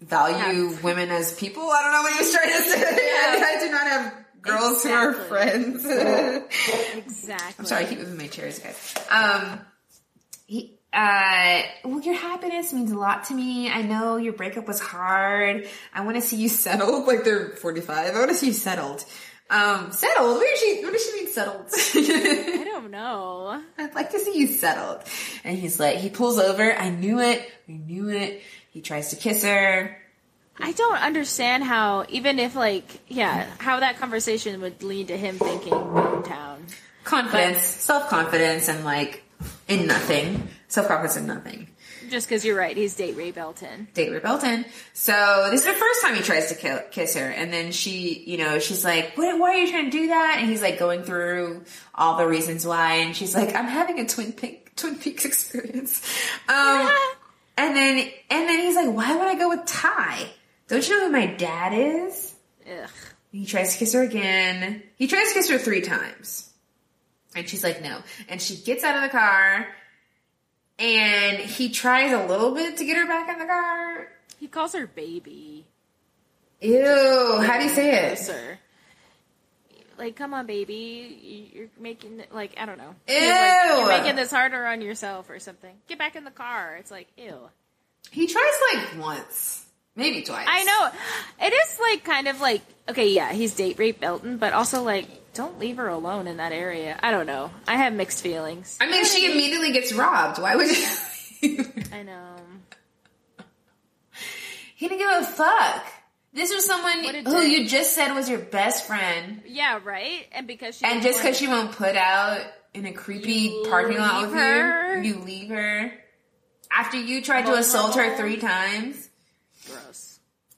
value women as people. I don't know what he was trying to say. I do not have girls who are friends. Exactly. I'm sorry, I keep moving my chairs, guys. Um, uh, well, your happiness means a lot to me. I know your breakup was hard. I want to see you settled. Like they're 45. I want to see you settled. Um, settled? What does she, what does she mean settled? I don't know. I'd like to see you settled. And he's like, he pulls over. I knew it. I knew it. He tries to kiss her. I don't understand how, even if like, yeah, how that conversation would lead to him thinking hometown. Confidence, self-confidence, and like, in nothing. Self-confidence in nothing. Just because you're right, he's date rape Elton. date rape Elton. So this is the first time he tries to kill, kiss her, and then she, you know, she's like, "What? Why are you trying to do that?" And he's like going through all the reasons why, and she's like, "I'm having a Twin Peak Twin Peaks experience." Um, and then and then he's like, "Why would I go with Tai? Don't you know who my dad is?" Ugh. He tries to kiss her again. He tries to kiss her three times. And she's like, no. And she gets out of the car and he tries a little bit to get her back in the car. He calls her baby. Ew, how do you say it? Sir. Like, come on, baby. You're making, like, I don't know. Ew. Like, You're making this harder on yourself or something. Get back in the car. It's like, ew. He tries like once, maybe twice. I know. It is like kind of like okay, yeah, he's date rape Elton, but also like don't leave her alone in that area. I don't know. I have mixed feelings. I mean, she immediately gets robbed. Why would you? I know. he didn't give a fuck. This was someone who you just said was your best friend, Yeah, right. And because she and just because she won't put out in a creepy parking lot with her? you, you leave her after you tried to assault her three times.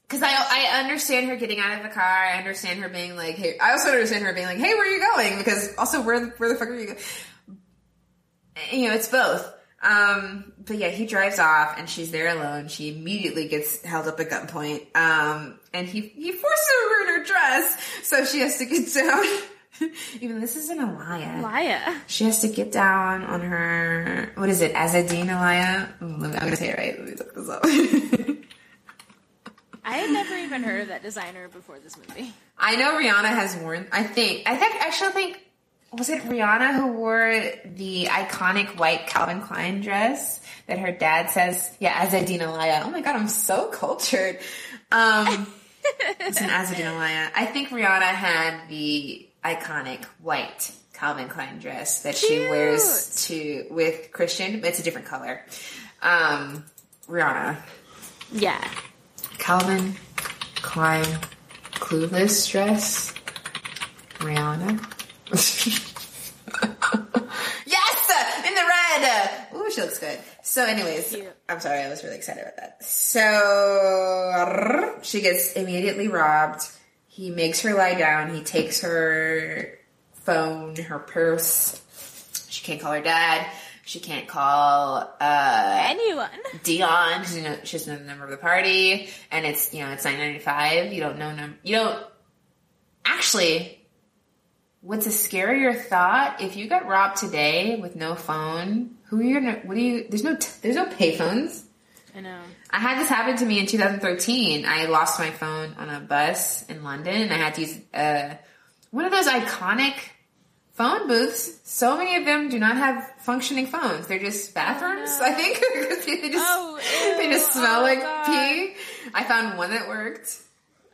Because I I understand her getting out of the car. I understand her being like, hey. I also understand her being like, hey, where are you going? Because also, where where the fuck are you going? You know, it's both. Um, but yeah, he drives off and she's there alone. She immediately gets held up at gunpoint. Um, and he he forces her to ruin her dress, so she has to get down. Even this isn't a lie. Laya. She has to get down on her. What is it? Azzedine Alaïa. I'm gonna say it right. Let me look this up. I had never even heard of that designer before this movie. I know Rihanna has worn. I think. I think. Actually, think. Was it Rihanna who wore the iconic white Calvin Klein dress that her dad says? Yeah, Azzedine Alaïa. Oh my god, I'm so cultured. Um, it's an Azadina Alaya. I think Rihanna had the iconic white Calvin Klein dress that she wears to with Christian. but It's a different color. Um, Rihanna. Yeah. Calvin Klein clueless dress. Rihanna. yes, in the red. Ooh, she looks good. So, anyways. I'm sorry, I was really excited about that. So she gets immediately robbed. He makes her lie down. He takes her phone, her purse. She can't call her dad. She can't call uh, Anyone. Dionne, because you know she doesn't know the number of the party, and it's you know it's nine ninety five. You don't know num. You don't actually. What's a scarier thought? If you got robbed today with no phone, who are you gonna? What do you? There's no. T- there's no payphones. I know. I had this happen to me in 2013. I lost my phone on a bus in London, and I had to use uh, one of those iconic phone booths. So many of them do not have functioning phones. They're just bathrooms. Oh, no. I think they just Oh, they just smell Oh, like God. pee. I found one that worked.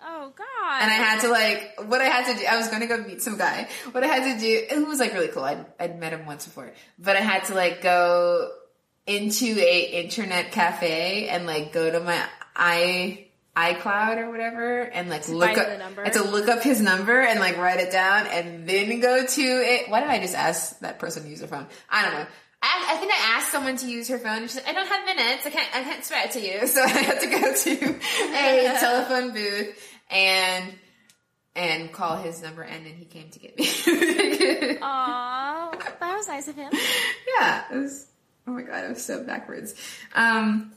Oh God. And I had to like, what I had to do, I was going to go meet some guy. What I had to do, it was like really cool. I'd, I'd met him once before, but I had to like go into a internet cafe and like go to my i iCloud or whatever and like look up, the? I to look up his number and like write it down and then go to it. Why did I just ask that person to use their phone? I don't know. I, I think I asked someone to use her phone and she's like, I don't have minutes. I can't, I can't swear it to you. So I had to go to a telephone booth and, and call his number and then he came to get me. Aw, that was nice of him. yeah, it was, oh my god, it was so backwards. Um,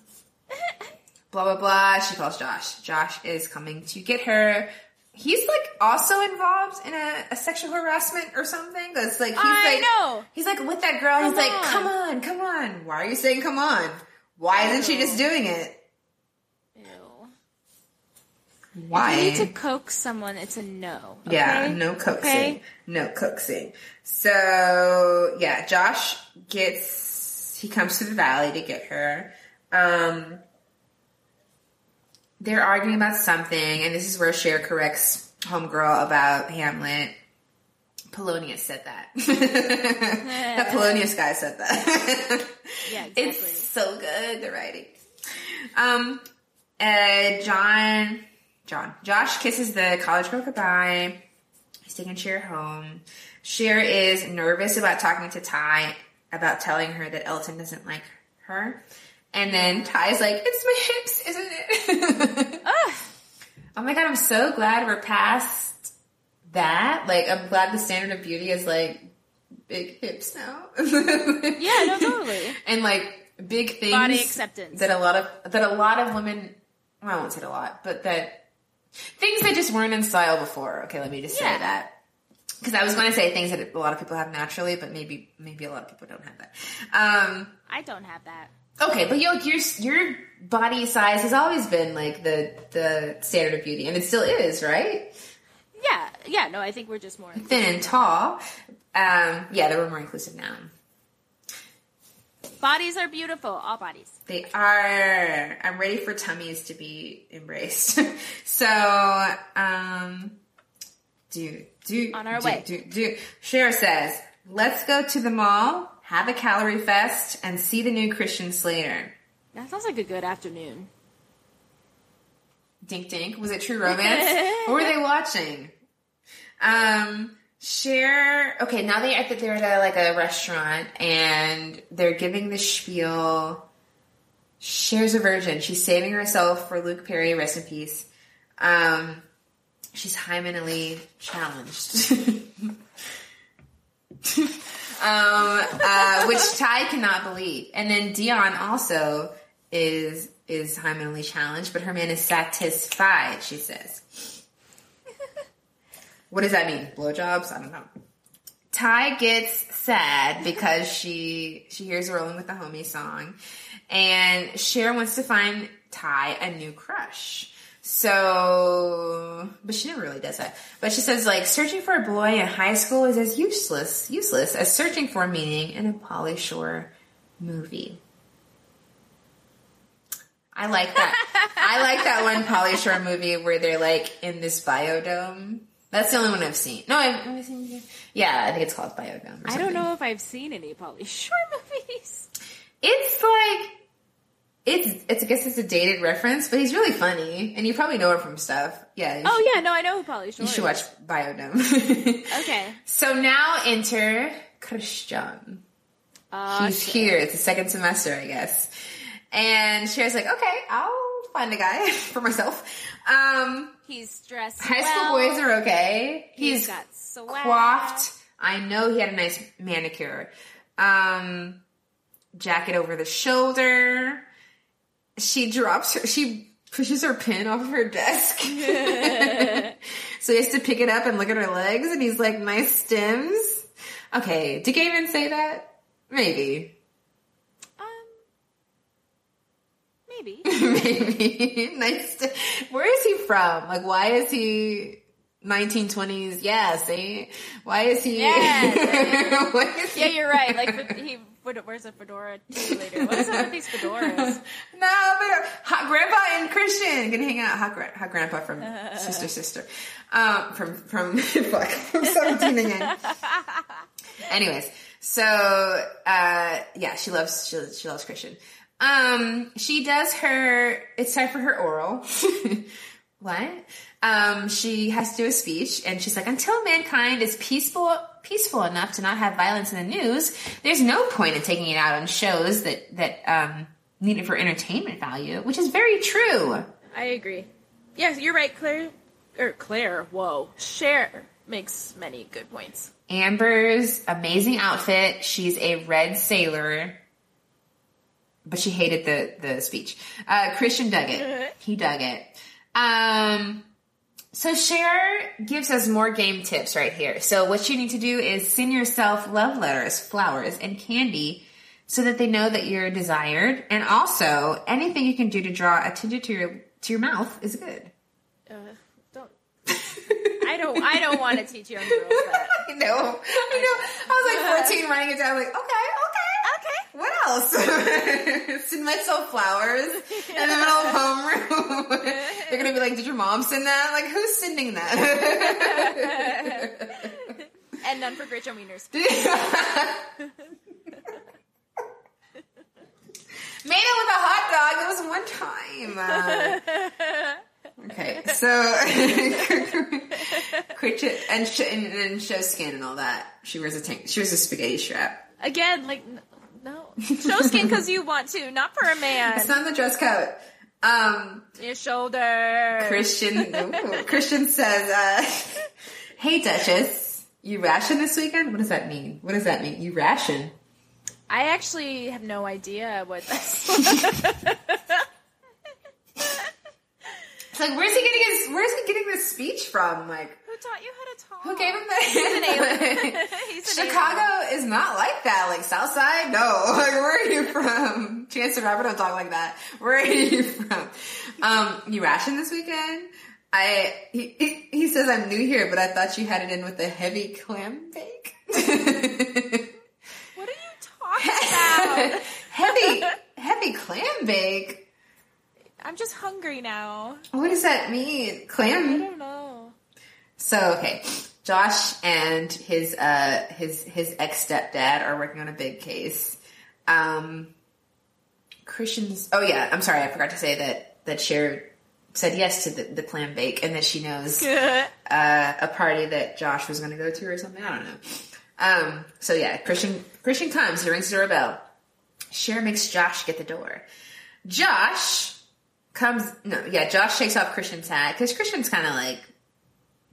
blah, blah, blah. She calls Josh. Josh is coming to get her. He's like also involved in a, a sexual harassment or something. That's like, he's I like, know. he's like with that girl. Come he's like, come on, come on. Why are you saying come on? Why isn't she just doing it? Ew. Why? You need to coax someone. It's a no. Yeah, no coaxing. Okay? No coaxing. So, yeah, Josh gets, he comes to the valley to get her. Um, they're arguing about something, and this is where Cher corrects homegirl about Hamlet. Polonius said that. that Polonius guy said that. Yeah, exactly. It's so good, the writing. Um, uh, John, John, Josh kisses the college girl goodbye. He's taking Cher home. Cher is nervous about talking to Tai about telling her that Elton doesn't like her. And then Tai's like, it's my hips, isn't it? oh my god, I'm so glad we're past that. Like, I'm glad the standard of beauty is like big hips now. yeah, no, totally. and like big things Body acceptance. that a lot of that a lot of women well, I won't say a lot, but that things that just weren't in style before. Okay, let me just say that. Because I was going to say things that a lot of people have naturally, but maybe maybe a lot of people don't have that. Um, I don't have that. Okay, but your your your body size has always been like the the standard of beauty, and it still is, right? Yeah, yeah, no, I think we're just more. Thin and tall. Um, yeah, they were more inclusive now. Bodies are beautiful, all bodies. They are. I'm ready for tummies to be embraced. so, um, do do On our do, way. Do do. Cher says, "Let's go to the mall, have a calorie fest, and see the new Christian Slater." That sounds like a good afternoon. Dink dink. Was it True Romance? what were they watching? Um, Cher. Okay, now they at the, they're at a, like a restaurant and they're giving the spiel. Cher's a virgin. She's saving herself for Luke Perry. Rest in peace. Um, she's hymenally challenged. um, uh, which Tai cannot believe. And then Dion also is is hymenally challenged, but her man is satisfied. She says. what does that mean? Blowjobs? I don't know. Tai gets sad because she she hears "Rolling with the Homie" song, and Cher wants to find Tai a new crush. So, but she never really does that. But she says like searching for a boy in high school is as useless useless as searching for meaning in a Pauly Shore movie. I like that. I like that one Pauly Shore movie where they're like in this biodome. That's the only one I've seen. No, I've, have I seen it? Yeah, I think it's called Biodome. Or I don't know if I've seen any Pauly Shore movies. It's like it's it's I guess it's a dated reference, but he's really funny, and you probably know him from stuff. Yeah. Oh should- yeah, no, I know who Pauly Shore You should watch Biodome. Okay. so now enter Christian. Uh, He's here. It's the second semester, I guess. And Cher's like, okay, I'll find a guy for myself. Um, he's dressed. high school well. boys are okay. He's He's got swag. coiffed. I know he had a nice manicure. Um, jacket over the shoulder. She drops her, she pushes her pin off of her desk. so he has to pick it up and look at her legs and he's like, nice stems. Okay, did Gavin say that? Maybe. Um, maybe. Maybe. nice. st- Where is he from? Like, why is he 1920s? Yeah, see? Why is he? Yeah. is yeah, he- you're right. Like he wears a fedora later. What is up with these fedoras? No, but hot grandpa and Christian can hang out. Hot, hot grandpa from Sister Sister, um, from from fuck from Seventeen again. Anyways, so uh, yeah, she loves she, she loves Christian. Um, she does her. It's time for her oral. what? Um, she has to do a speech, and she's like, "Until mankind is peaceful, peaceful enough to not have violence in the news, there's no point in taking it out on shows that that um, need it for entertainment value." Which is very true. I agree. Yes, you're right, Claire. Or Claire. Whoa, Cher makes many good points. Amber's amazing outfit. She's a red sailor. But she hated the, the speech. Uh, Christian dug it. He dug it. Um, so Cher gives us more game tips right here. So what you need to do is send yourself love letters, flowers, and candy so that they know that you're desired. And also anything you can do to draw attention to your, to your mouth is good. Uh, don't. I don't. I don't want to teach young girls that. I know. I know. I was like 14 writing it down like, okay, okay, okay. What else? send myself flowers in the middle of homeroom. They're gonna be like, "Did your mom send that? Like, who's sending that?" and none for Gretchen Wieners. Made it with a hot dog. It was one time. Uh, okay, so Critchett and, sh- and and show skin and all that. She wears a tank. She wears a spaghetti strap. Again, like show skin because you want to, not for a man. It's not the dress code. Um, Your shoulder. Christian Christian says, uh, "Hey Duchess, you ration this weekend? What does that mean? What does that mean? You ration?" I actually have no idea what that's. It's like, where's he getting his? Where's he getting this speech from? Like, taught you how to talk? who gave him He's an that? alien. He's an Chicago is not like that. Like Southside, no. Like, where are you from? Chance the Rapper don't talk like that. Where are you from? Um, you ration this weekend? I he, he he says I'm new here, but I thought you had it in with a heavy clam bake. What are you talking about? heavy heavy clam bake. I'm just hungry now. What does that mean? Clam? So okay, Josh and his uh his his ex stepdad are working on a big case. Um, Christian's. Oh yeah, I'm sorry, I forgot to say that that Cher said yes to the, the clam bake, and that she knows uh, a party that Josh was going to go to or something. I don't know. Um, so yeah, Christian Christian comes. He rings the doorbell. Cher makes Josh get the door. Josh comes. No, yeah, Josh takes off Christian's hat because Christian's kind of like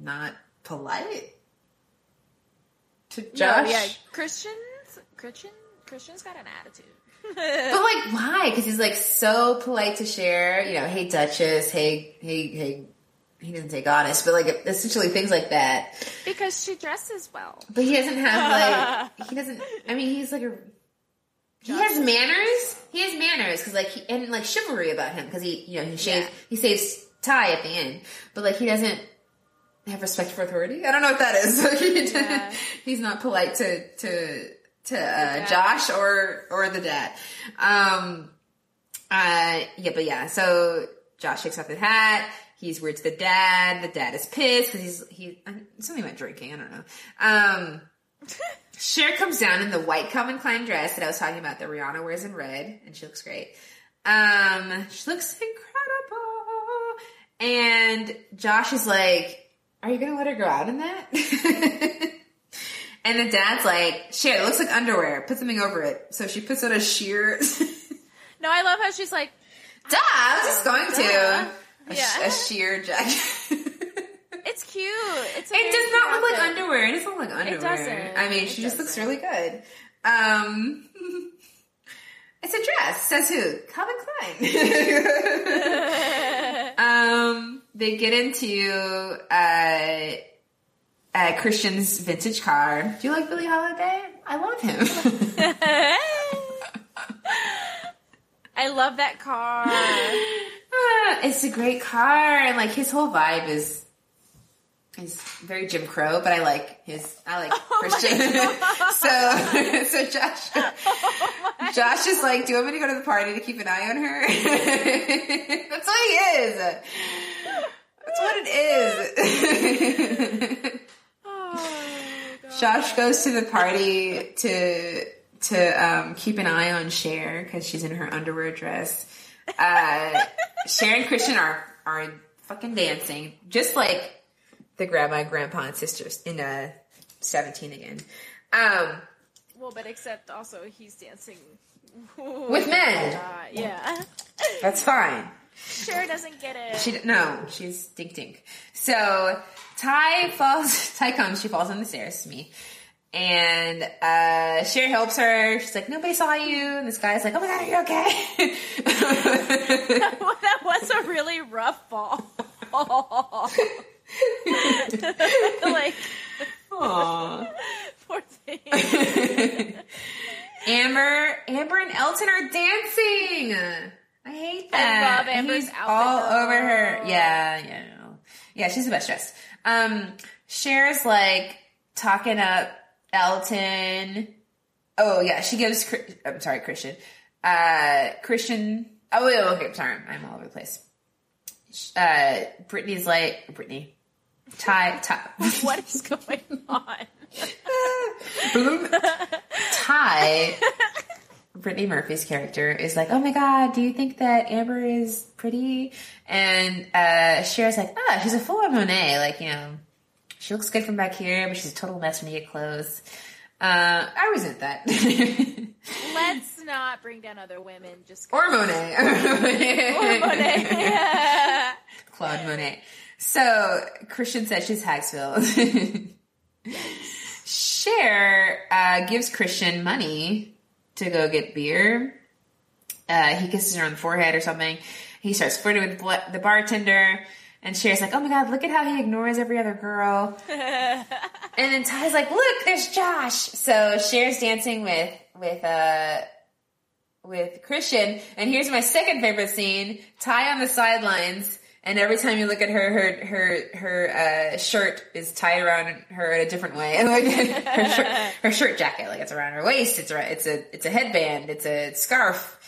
not polite to Josh. No, yeah, Christians, Christian, Christian's got an attitude. But like, why? Because he's like so polite to Cher. You know, hey Duchess, hey, hey, hey. He doesn't say goddess, but like essentially things like that. because she dresses well. But he doesn't have like he doesn't. I mean, he's like a. He has manners. He has manners because like he and like chivalry about him because he you know he shaves Yeah. he saves Tai at the end, but like he doesn't have respect for authority. I don't know what that is. So he didn't- Yeah. he's not polite to to to uh. Josh or or the dad. Um. Uh. Yeah. But yeah. So Josh takes off his hat. He's weird to the dad. The dad is pissed because he's he something about drinking. I don't know. Um. Cher comes down in the white Calvin Klein dress that I was talking about that Rihanna wears in red, and she looks great. Um, she looks incredible. And Josh is like, "Are you gonna let her go out in that?" and the dad's like, "Cher, it looks like underwear. Put something over it." So she puts on a sheer. No, I love how she's like, Duh! I was just going to a, Yeah. a sheer jacket. it's cute. It's It does not cute look like underwear. It doesn't look like underwear. It doesn't. I mean, It she just looks really good. Um, it's a dress. Says who? Calvin Klein. um, they get into uh, uh, Christian's vintage car. Do you like Billie Holiday? I love him. I love that car. Ah, it's a great car, and like his whole vibe is is very Jim Crow, but I like his. I like Christian. so so Josh, Josh is like, "Do you want me to go to the party to keep an eye on her?" That's what he is. That's what it is. Oh, Josh goes to the party to to um, keep an eye on Cher because she's in her underwear dress. Uh, Cher and Christian are are fucking dancing, just like the grandma, and grandpa, and sisters in uh, Seventeen again. Um, Well, but except also he's dancing With men. Uh, yeah. that's fine. Cher doesn't get it. She no, she's dink dink. So Tai falls. Tai comes. She falls on the stairs to me, and uh, Cher helps her. She's like, "Nobody saw you." And this guy's like, "Oh my god, are you okay?" that was a really rough fall. like, Aww. poor thing. Amber, Amber and Elton are dancing. I hate that. love Amber's He's outfit, all over her. Yeah, yeah, yeah. She's the best dressed. Um, Cher's like talking up Elton, oh yeah, she gives. I'm sorry, Christian. Uh, Christian. Oh, okay, I'm sorry, I'm all over the place. Uh, Brittany's like Brittany. Tai, Tai, What is going on? Bloom. Tai, Brittany Murphy's character is like, oh my god, do you think that Amber is pretty? And uh, Cher's like, ah, she's a full-on Monet. Like, you know, she looks good from back here, but she's a total mess when you get close. Uh, I resent that. Let's not bring down other women. Just or Monet. Or Monet. Claude Monet. So Christian says she's Hagsville. Cher uh, gives Christian money to go get beer. Uh, he kisses her on the forehead or something. He starts flirting with the bartender. And Cher's like, oh my god, look at how he ignores every other girl. and then Tai's like, look, there's Josh. So Cher's dancing with, with, uh, with Christian. And here's my second favorite scene. Tai on the sidelines. And every time you look at her, her, her, her, uh, shirt is tied around her in a different way. Her shirt, her shirt jacket, like it's around her waist. It's around, it's a, it's a headband. It's a scarf.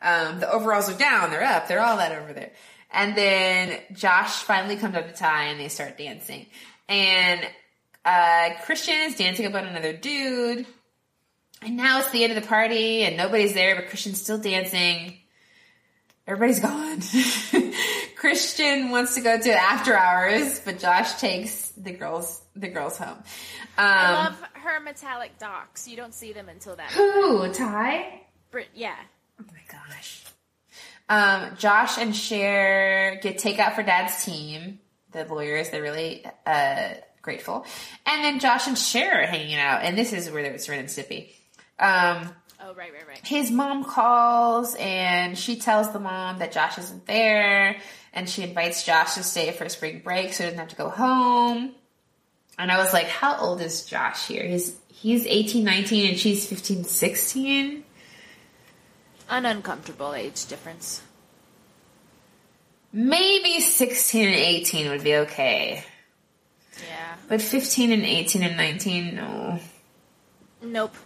Um, the overalls are down. They're up. They're all that over there. And then Josh finally comes up to Tai and they start dancing. And, uh, Christian is dancing about another dude. And now it's the end of the party and nobody's there, but Christian's still dancing. Everybody's gone. Christian wants to go to after hours, but Josh takes the girls the girls home. Um, I love her metallic Docs. You don't see them until that. who Tai? Brit, yeah. Oh my gosh. Um, Josh and Cher get takeout for Dad's team. The lawyers, they're really uh, grateful. And then Josh and Cher are hanging out, and this is where it's Stimpy. Um, Oh, right, right, right. his mom calls and she tells the mom that Josh isn't there and she invites Josh to stay for spring break so he doesn't have to go home. And I was like, how old is Josh here? He's he's 18, 19 and she's 15, 16. An uncomfortable age difference. Maybe 16 and 18 would be okay. Yeah. But 15 and 18 and 19, no. Nope.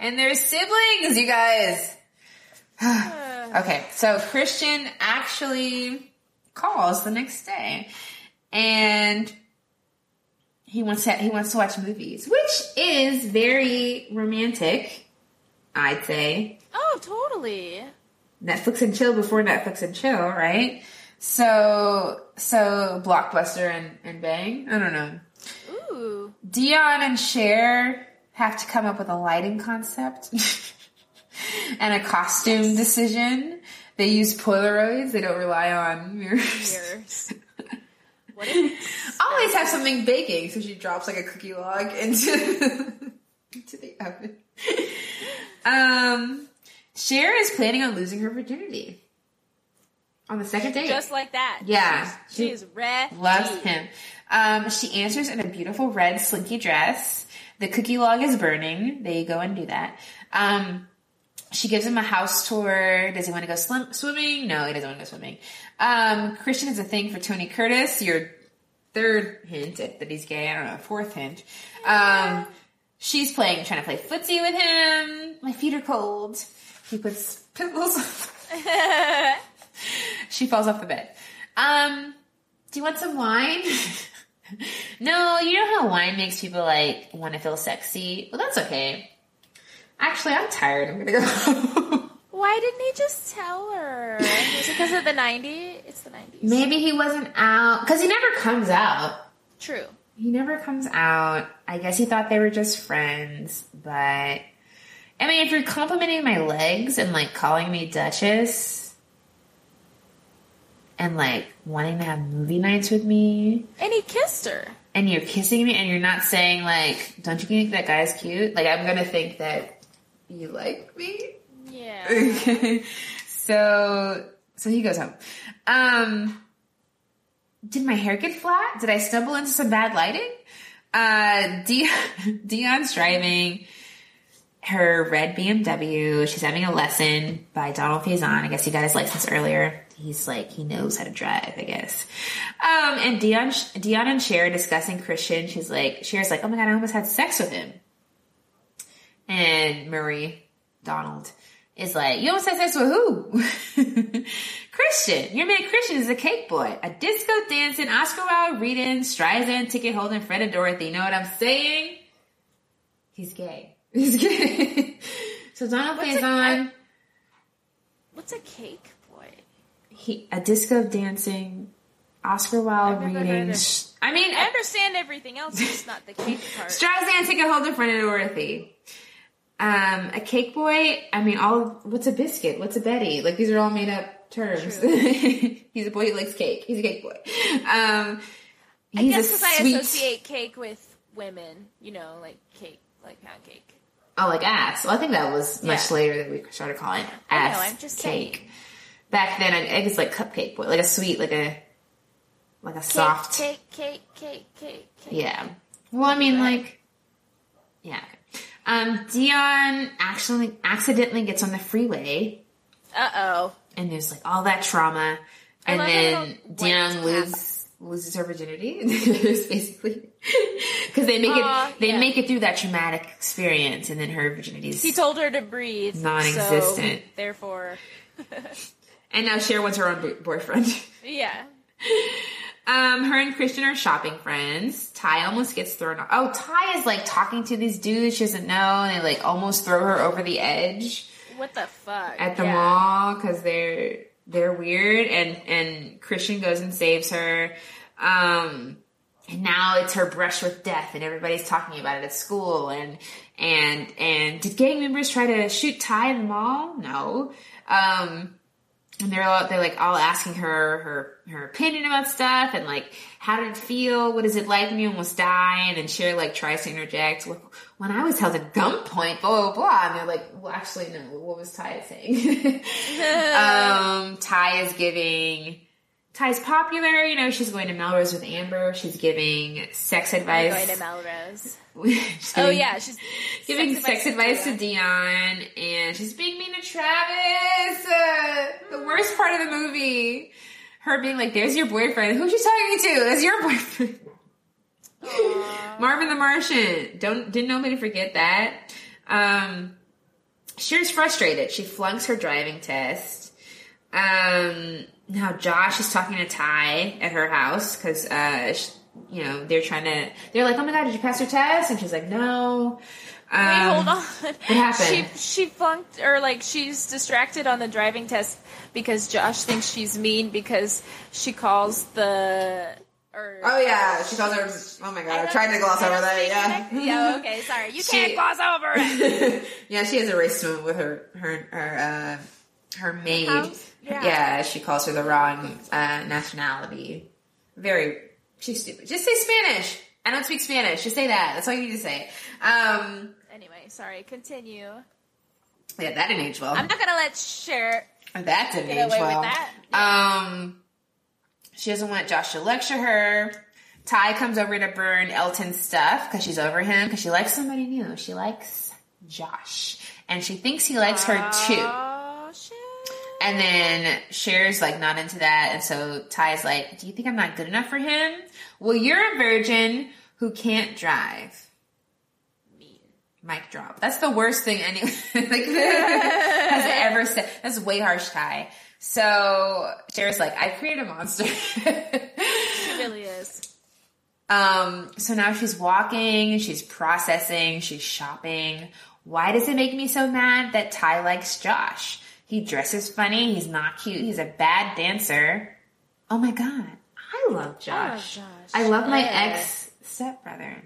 And they're siblings, you guys. okay, so Christian actually calls the next day, and he wants to he wants to watch movies, which is very romantic, I'd say. Oh, totally. Netflix and chill before Netflix and chill, right? So so blockbuster and, and bang. I don't know. Ooh. Dionne and Cher have to come up with a lighting concept and a costume decision. They use Polaroids. They don't rely on mirrors. If Always have something baking, so she drops like a cookie log into into the oven. Um, Cher is planning on losing her virginity on the second date. just like that? Yeah. She's, She she's ready. Loves him. Um, she answers in a beautiful red slinky dress. The cookie log is burning. They go and do that. Um, she gives him a house tour. Does he want to go slim- swimming? No, he doesn't want to go swimming. Um, Christian is a thing for Tony Curtis. Your third hint at that he's gay. I don't know, fourth hint. Um, she's playing, trying to play footsie with him. My feet are cold. He puts pimples. she falls off the bed. Um, do you want some wine? no, you know how wine makes people like want to feel sexy? Well, that's okay. Actually, I'm tired. I'm gonna go. Why didn't he just tell her? Is it because of the 90s? It's the 90s. Maybe he wasn't out because he never comes out. True. He never comes out. I guess he thought they were just friends, but I mean, if you're complimenting my legs and like calling me Duchess and like wanting to have movie nights with me And he kissed her. and you're kissing me and you're not saying like, don't you think that guy's cute? Like, I'm gonna think that you like me. Yeah. Okay. So, so he goes home. Um, did my hair get flat? Did I stumble into some bad lighting? Uh, Dionne, Dionne's driving her red BMW. She's having a lesson by Donald Faison. I guess he got his license earlier. He's like, he knows how to drive, I guess. Um, and Dionne, Dionne and Cher discussing Christian. She's like, Cher's like, oh my god, I almost had sex with him. And Murray Donald is like, you almost had sex with who? Christian. Your man Christian is a cake boy, a disco dancing, Oscar Wilde reading, Streisand ticket holding Fred and Dorothy. You know what I'm saying? He's gay. He's gay. so Donald plays on What's a cake? He, a disco dancing, Oscar Wilde reading. of- I mean, I understand everything else, just not the cake part. Streisand ticket holder Fred and Dorothy. Um, a cake boy. I mean, all. What's a biscuit? What's a Betty? Like these are all made up terms. He's a boy who likes cake. He's a cake boy. Um, I guess a because I sweet. associate cake with women, you know, like cake, like pound cake. Oh, like ass. Well, I think that was much Yeah. later that we started calling I know, ass I'm just cake. saying. Back then, I think it's like cupcake boy, like a sweet, like a like a soft. Cake, cake, cake, cake, cake. Yeah. Well, I mean, like, yeah. Um, Dionne actually accidentally gets on the freeway, Uh oh. and there's like all that trauma, and then Dionne loses loses her virginity, basically, because they make Aw, it they yeah. make it through that traumatic experience, and then her virginity's He told her to breathe. Non-existent. So, therefore, and now Cher wants her own boyfriend. yeah. Um, her and Christian are shopping friends. Tai almost gets thrown off. Oh, Tai is like talking to these dudes she doesn't know, and they like almost throw her over the edge What the fuck? at the Yeah. mall because they're they're weird. And and Christian goes and saves her. Um, and now it's her brush with death, and everybody's talking about it at school. And and and did gang members try to shoot Tai in the mall? No. Um, and they're all, they're like all asking her her her opinion about stuff and like how did it feel? What is it like when you almost die? And then Cher like tries to interject well, when I was held at gunpoint blah blah blah. And they're like well actually no. What was Tai saying? Um Tai is giving Tai's popular you know she's going to Melrose with Amber she's giving sex I'm advice going to Melrose. She's Oh yeah, she's giving sex, advice to Dionne. Dionne, and she's being mean to Travis. Uh, the worst part of the movie, her being like, "There's your boyfriend. Who's she talking to? That's your boyfriend." Marvin the Martian. Don't didn't nobody forget that. Um, Cher's frustrated. She flunks her driving test. Um, now Josh is talking to Tai at her house because, uh, sh- you know, they're trying to. They're like, "Oh my god, did you pass your test?" And she's like, "No." Um, Wait, hold on. What happened? She she flunked or like she's distracted on the driving test because Josh thinks she's mean because she calls the or Oh yeah, she calls her. Oh my god, I'm trying to gloss over that. Yeah, yeah. Okay, sorry. You She- can't gloss over it. yeah, she has a race with her her her uh, her maid. House? Yeah. Yeah. she calls her the wrong uh, nationality. Very, she's stupid. Just say Spanish. I don't speak Spanish. Just say that. That's all you need to say. Um, Anyway, sorry. Continue. yeah, that didn't age well. I'm not gonna let Cher. that didn't age well. that. Um, she doesn't want Josh to lecture her. Tai comes over to burn Elton's stuff because she's over him because she likes somebody new. She likes Josh, and she thinks he likes her too. And then Cher's like not into that, and so Tai's like, "Do you think I'm not good enough for him? Well, you're a virgin who can't drive." Mean. Mic drop. That's the worst thing anyone like, has ever said. That's way harsh, Tai. So Cher's like, "I created a monster." She really is. Um, so now she's walking, she's processing, she's shopping. Why does it make me so mad that Tai likes Josh? He dresses funny, he's not cute, he's a bad dancer. Oh my god, I love oh, Josh. Josh. I love my Yeah. ex stepbrother.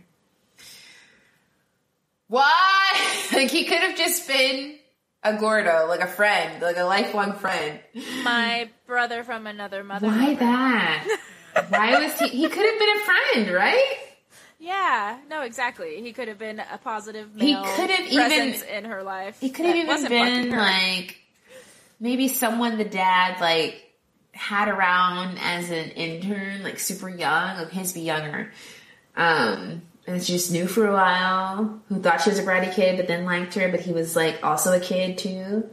Why? like he could have just been a Gordo, like a friend, like a lifelong friend. My brother from another mother. Why that? Why was he? He could have been a friend, right? Yeah, no, exactly. He could have been a positive He male could have even- in her life. He could have even been like maybe someone the dad like had around as an intern, like super young, like his be younger. Um and she just knew for a while, who thought she was a bratty kid but then liked her, but he was like also a kid too.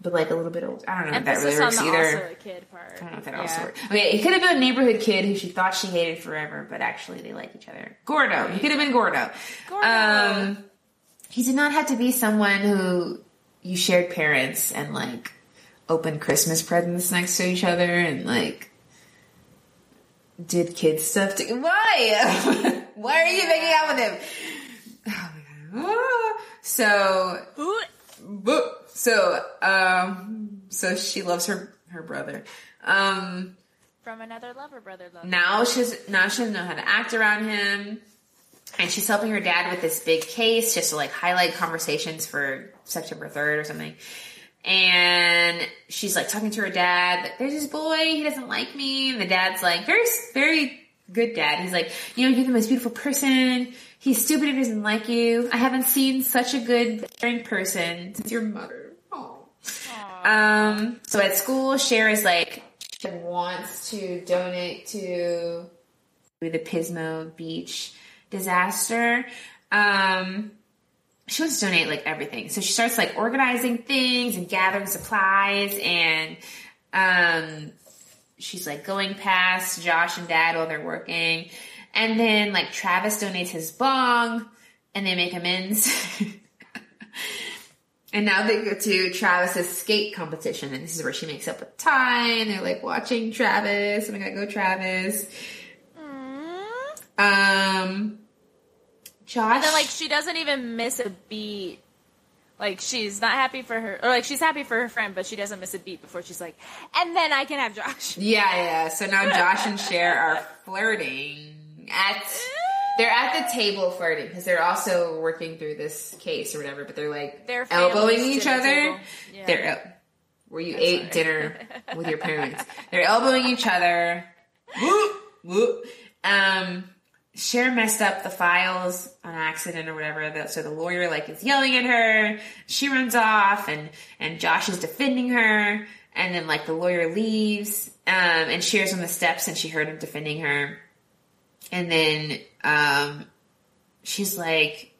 But like a little bit old. I don't know if that really works either. also a kid part. I don't know if that yeah. also works. Okay, he could have been a neighborhood kid who she thought she hated forever, but actually they like each other. Gordo. He could have been Gordo. Gordo. Um, he did not have to be someone who you shared parents and like opened Christmas presents next to each other and like did kids stuff to why why are you making out with him oh my god Ah. so so um so she loves her her brother um From another lover, brother love. now she's now she doesn't know how to act around him and she's helping her dad with this big case just to like highlight conversations for september 3rd or something. And she's like talking to her dad like there's this boy he doesn't like me. And the dad's like very very good dad. He's like you know you're the most beautiful person. He's stupid if he doesn't like you. I haven't seen such a good caring person since your mother. Oh um, so at school, Cher is like, she wants to donate to the Pismo Beach disaster. Um, she wants to donate like everything. So she starts like organizing things and gathering supplies and, um, she's like going past Josh and dad while they're working. And then like Travis donates his bong and they make amends. And now they go to Travis's skate competition, and this is where she makes up with Tai, and they're like watching Travis. Oh my god, go Travis! Um, Josh, And then like she doesn't even miss a beat. Like she's not happy for her, or like she's happy for her friend, but she doesn't miss a beat before she's like, and then I can have Josh. yeah, yeah. So now Josh and Cher are flirting at. They're at the table flirting because they're also working through this case or whatever. But they're like They're elbowing each the other. Yeah. They're where you ate dinner with your parents. They're elbowing each other. Whoop, whoop. Um, Cher messed up the files on accident or whatever. So the lawyer like is yelling at her. She runs off, and and Josh is defending her. And then like the lawyer leaves, um, and Cher's on the steps, and she heard him defending her. And then um, she's like,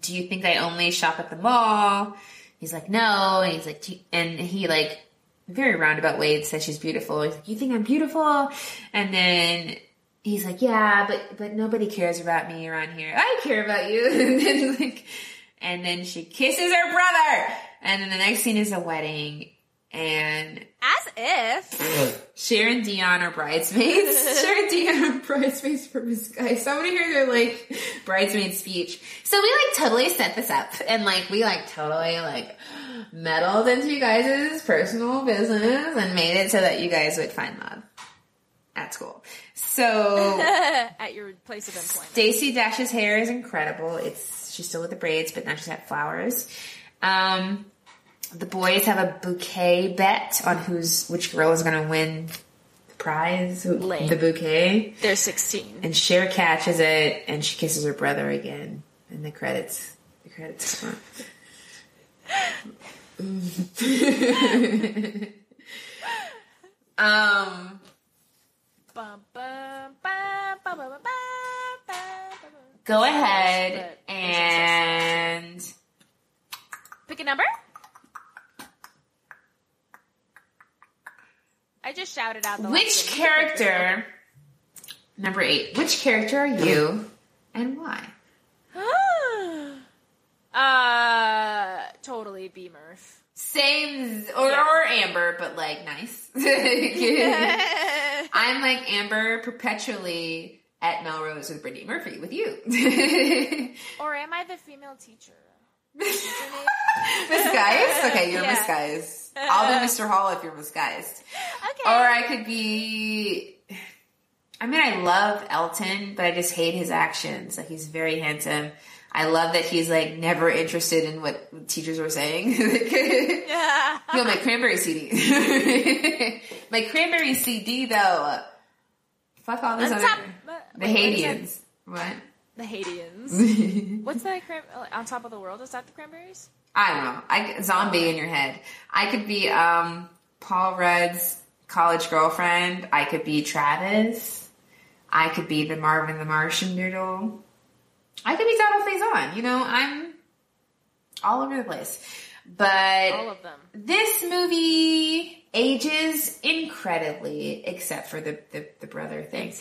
"Do you think I only shop at the mall?" He's like, "No." And he's like, and he like very roundabout way says she's beautiful. He's like, "You think I'm beautiful?" And then he's like, "Yeah, but but nobody cares about me around here. I care about you." and then like, and then she kisses her brother. And then the next scene is a wedding, and As if. Cher and Dionne are bridesmaids. Cher and Dionne are bridesmaids for Miss Geist. So I want to hear their like bridesmaid speech. So we like totally set this up and like we like totally like meddled into you guys' personal business and made it so that you guys would find love at school. So at your place of employment. Stacey Dash's hair is incredible. It's she's still with the braids, but now she's got flowers. Um, the boys have a bouquet bet on who's which girl is going to win the prize, Lame. the bouquet. They're 16. And Cher catches it, and she kisses her brother again. And the credits, the credits. um. Go ahead and Pick a number. I just shouted out the which thing. You can pick your character? Number eight. Which character are you, and why? uh, totally B Murph. Same or Yeah. or Amber, but like nice. I'm like Amber perpetually at Melrose with Brittany Murphy with you. or am I the female teacher? Miss Geist? Okay, you're Yeah. Miss Geist. I'll be Mr. Hall if you're Miss Geist. Okay. Or I could be. I mean, I love Elton, but I just hate his actions. Like he's very handsome. I love that he's like never interested in what teachers were saying. Yeah. Yo, my cranberry CD. my cranberry CD though. Fuck all this other. top- the wait, Haitians. What? The Haitians. What's that? Cran- on top of the world? Is that the cranberries? I don't know. I zombie in your head. I could be um Paul Rudd's college girlfriend. I could be Travis. I could be the Marvin the Martian doodle. I could be Donald Faison. You know, I'm all over the place. But All of them. this movie ages incredibly, except for the the, the brother thing.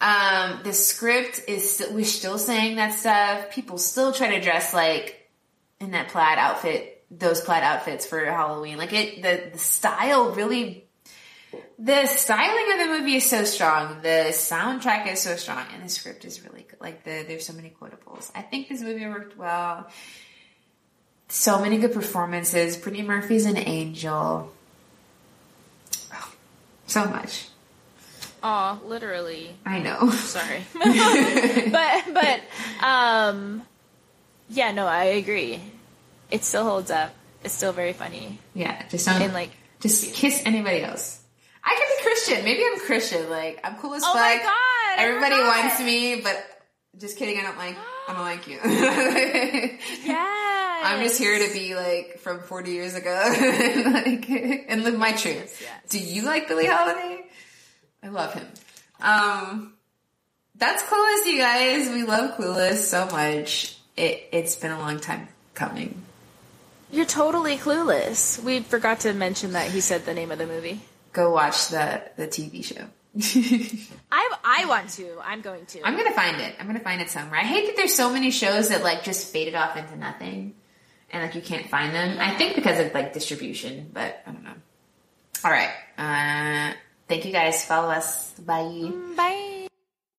Um, the script is still, we're still saying that stuff. People still try to dress like in that plaid outfit, those plaid outfits for Halloween. Like it, the, the style really, the styling of the movie is so strong. The soundtrack is so strong and the script is really good. Like the, there's so many quotables. I think this movie worked well. So many good performances. Brittany Murphy's an angel. Oh, so much. Aw, literally. I know. Sorry. but but um yeah, no, I agree. It still holds up. It's still very funny. Yeah, just don't And like just kiss anybody else. I could be Christian. Maybe I'm Christian. Like I'm cool as Oh fuck. my God, Everybody wants me, but just kidding. I don't like. I don't like you. Yeah. I'm just here to be like from 40 years ago, and, like and live my truth. yes. Do you like Billie Holiday? I love him. Um, that's Clueless, you guys. We love Clueless so much. It it's been a long time coming. You're totally clueless. We forgot to mention that he said the name of the movie. Go watch the the TV show. I I want to. I'm going to. I'm gonna find it. I'm gonna find it somewhere. I hate that there's so many shows that like just faded off into nothing, and like you can't find them. I think because of like distribution, but I don't know. All right. Uh, thank you guys. Follow us. Bye. Bye.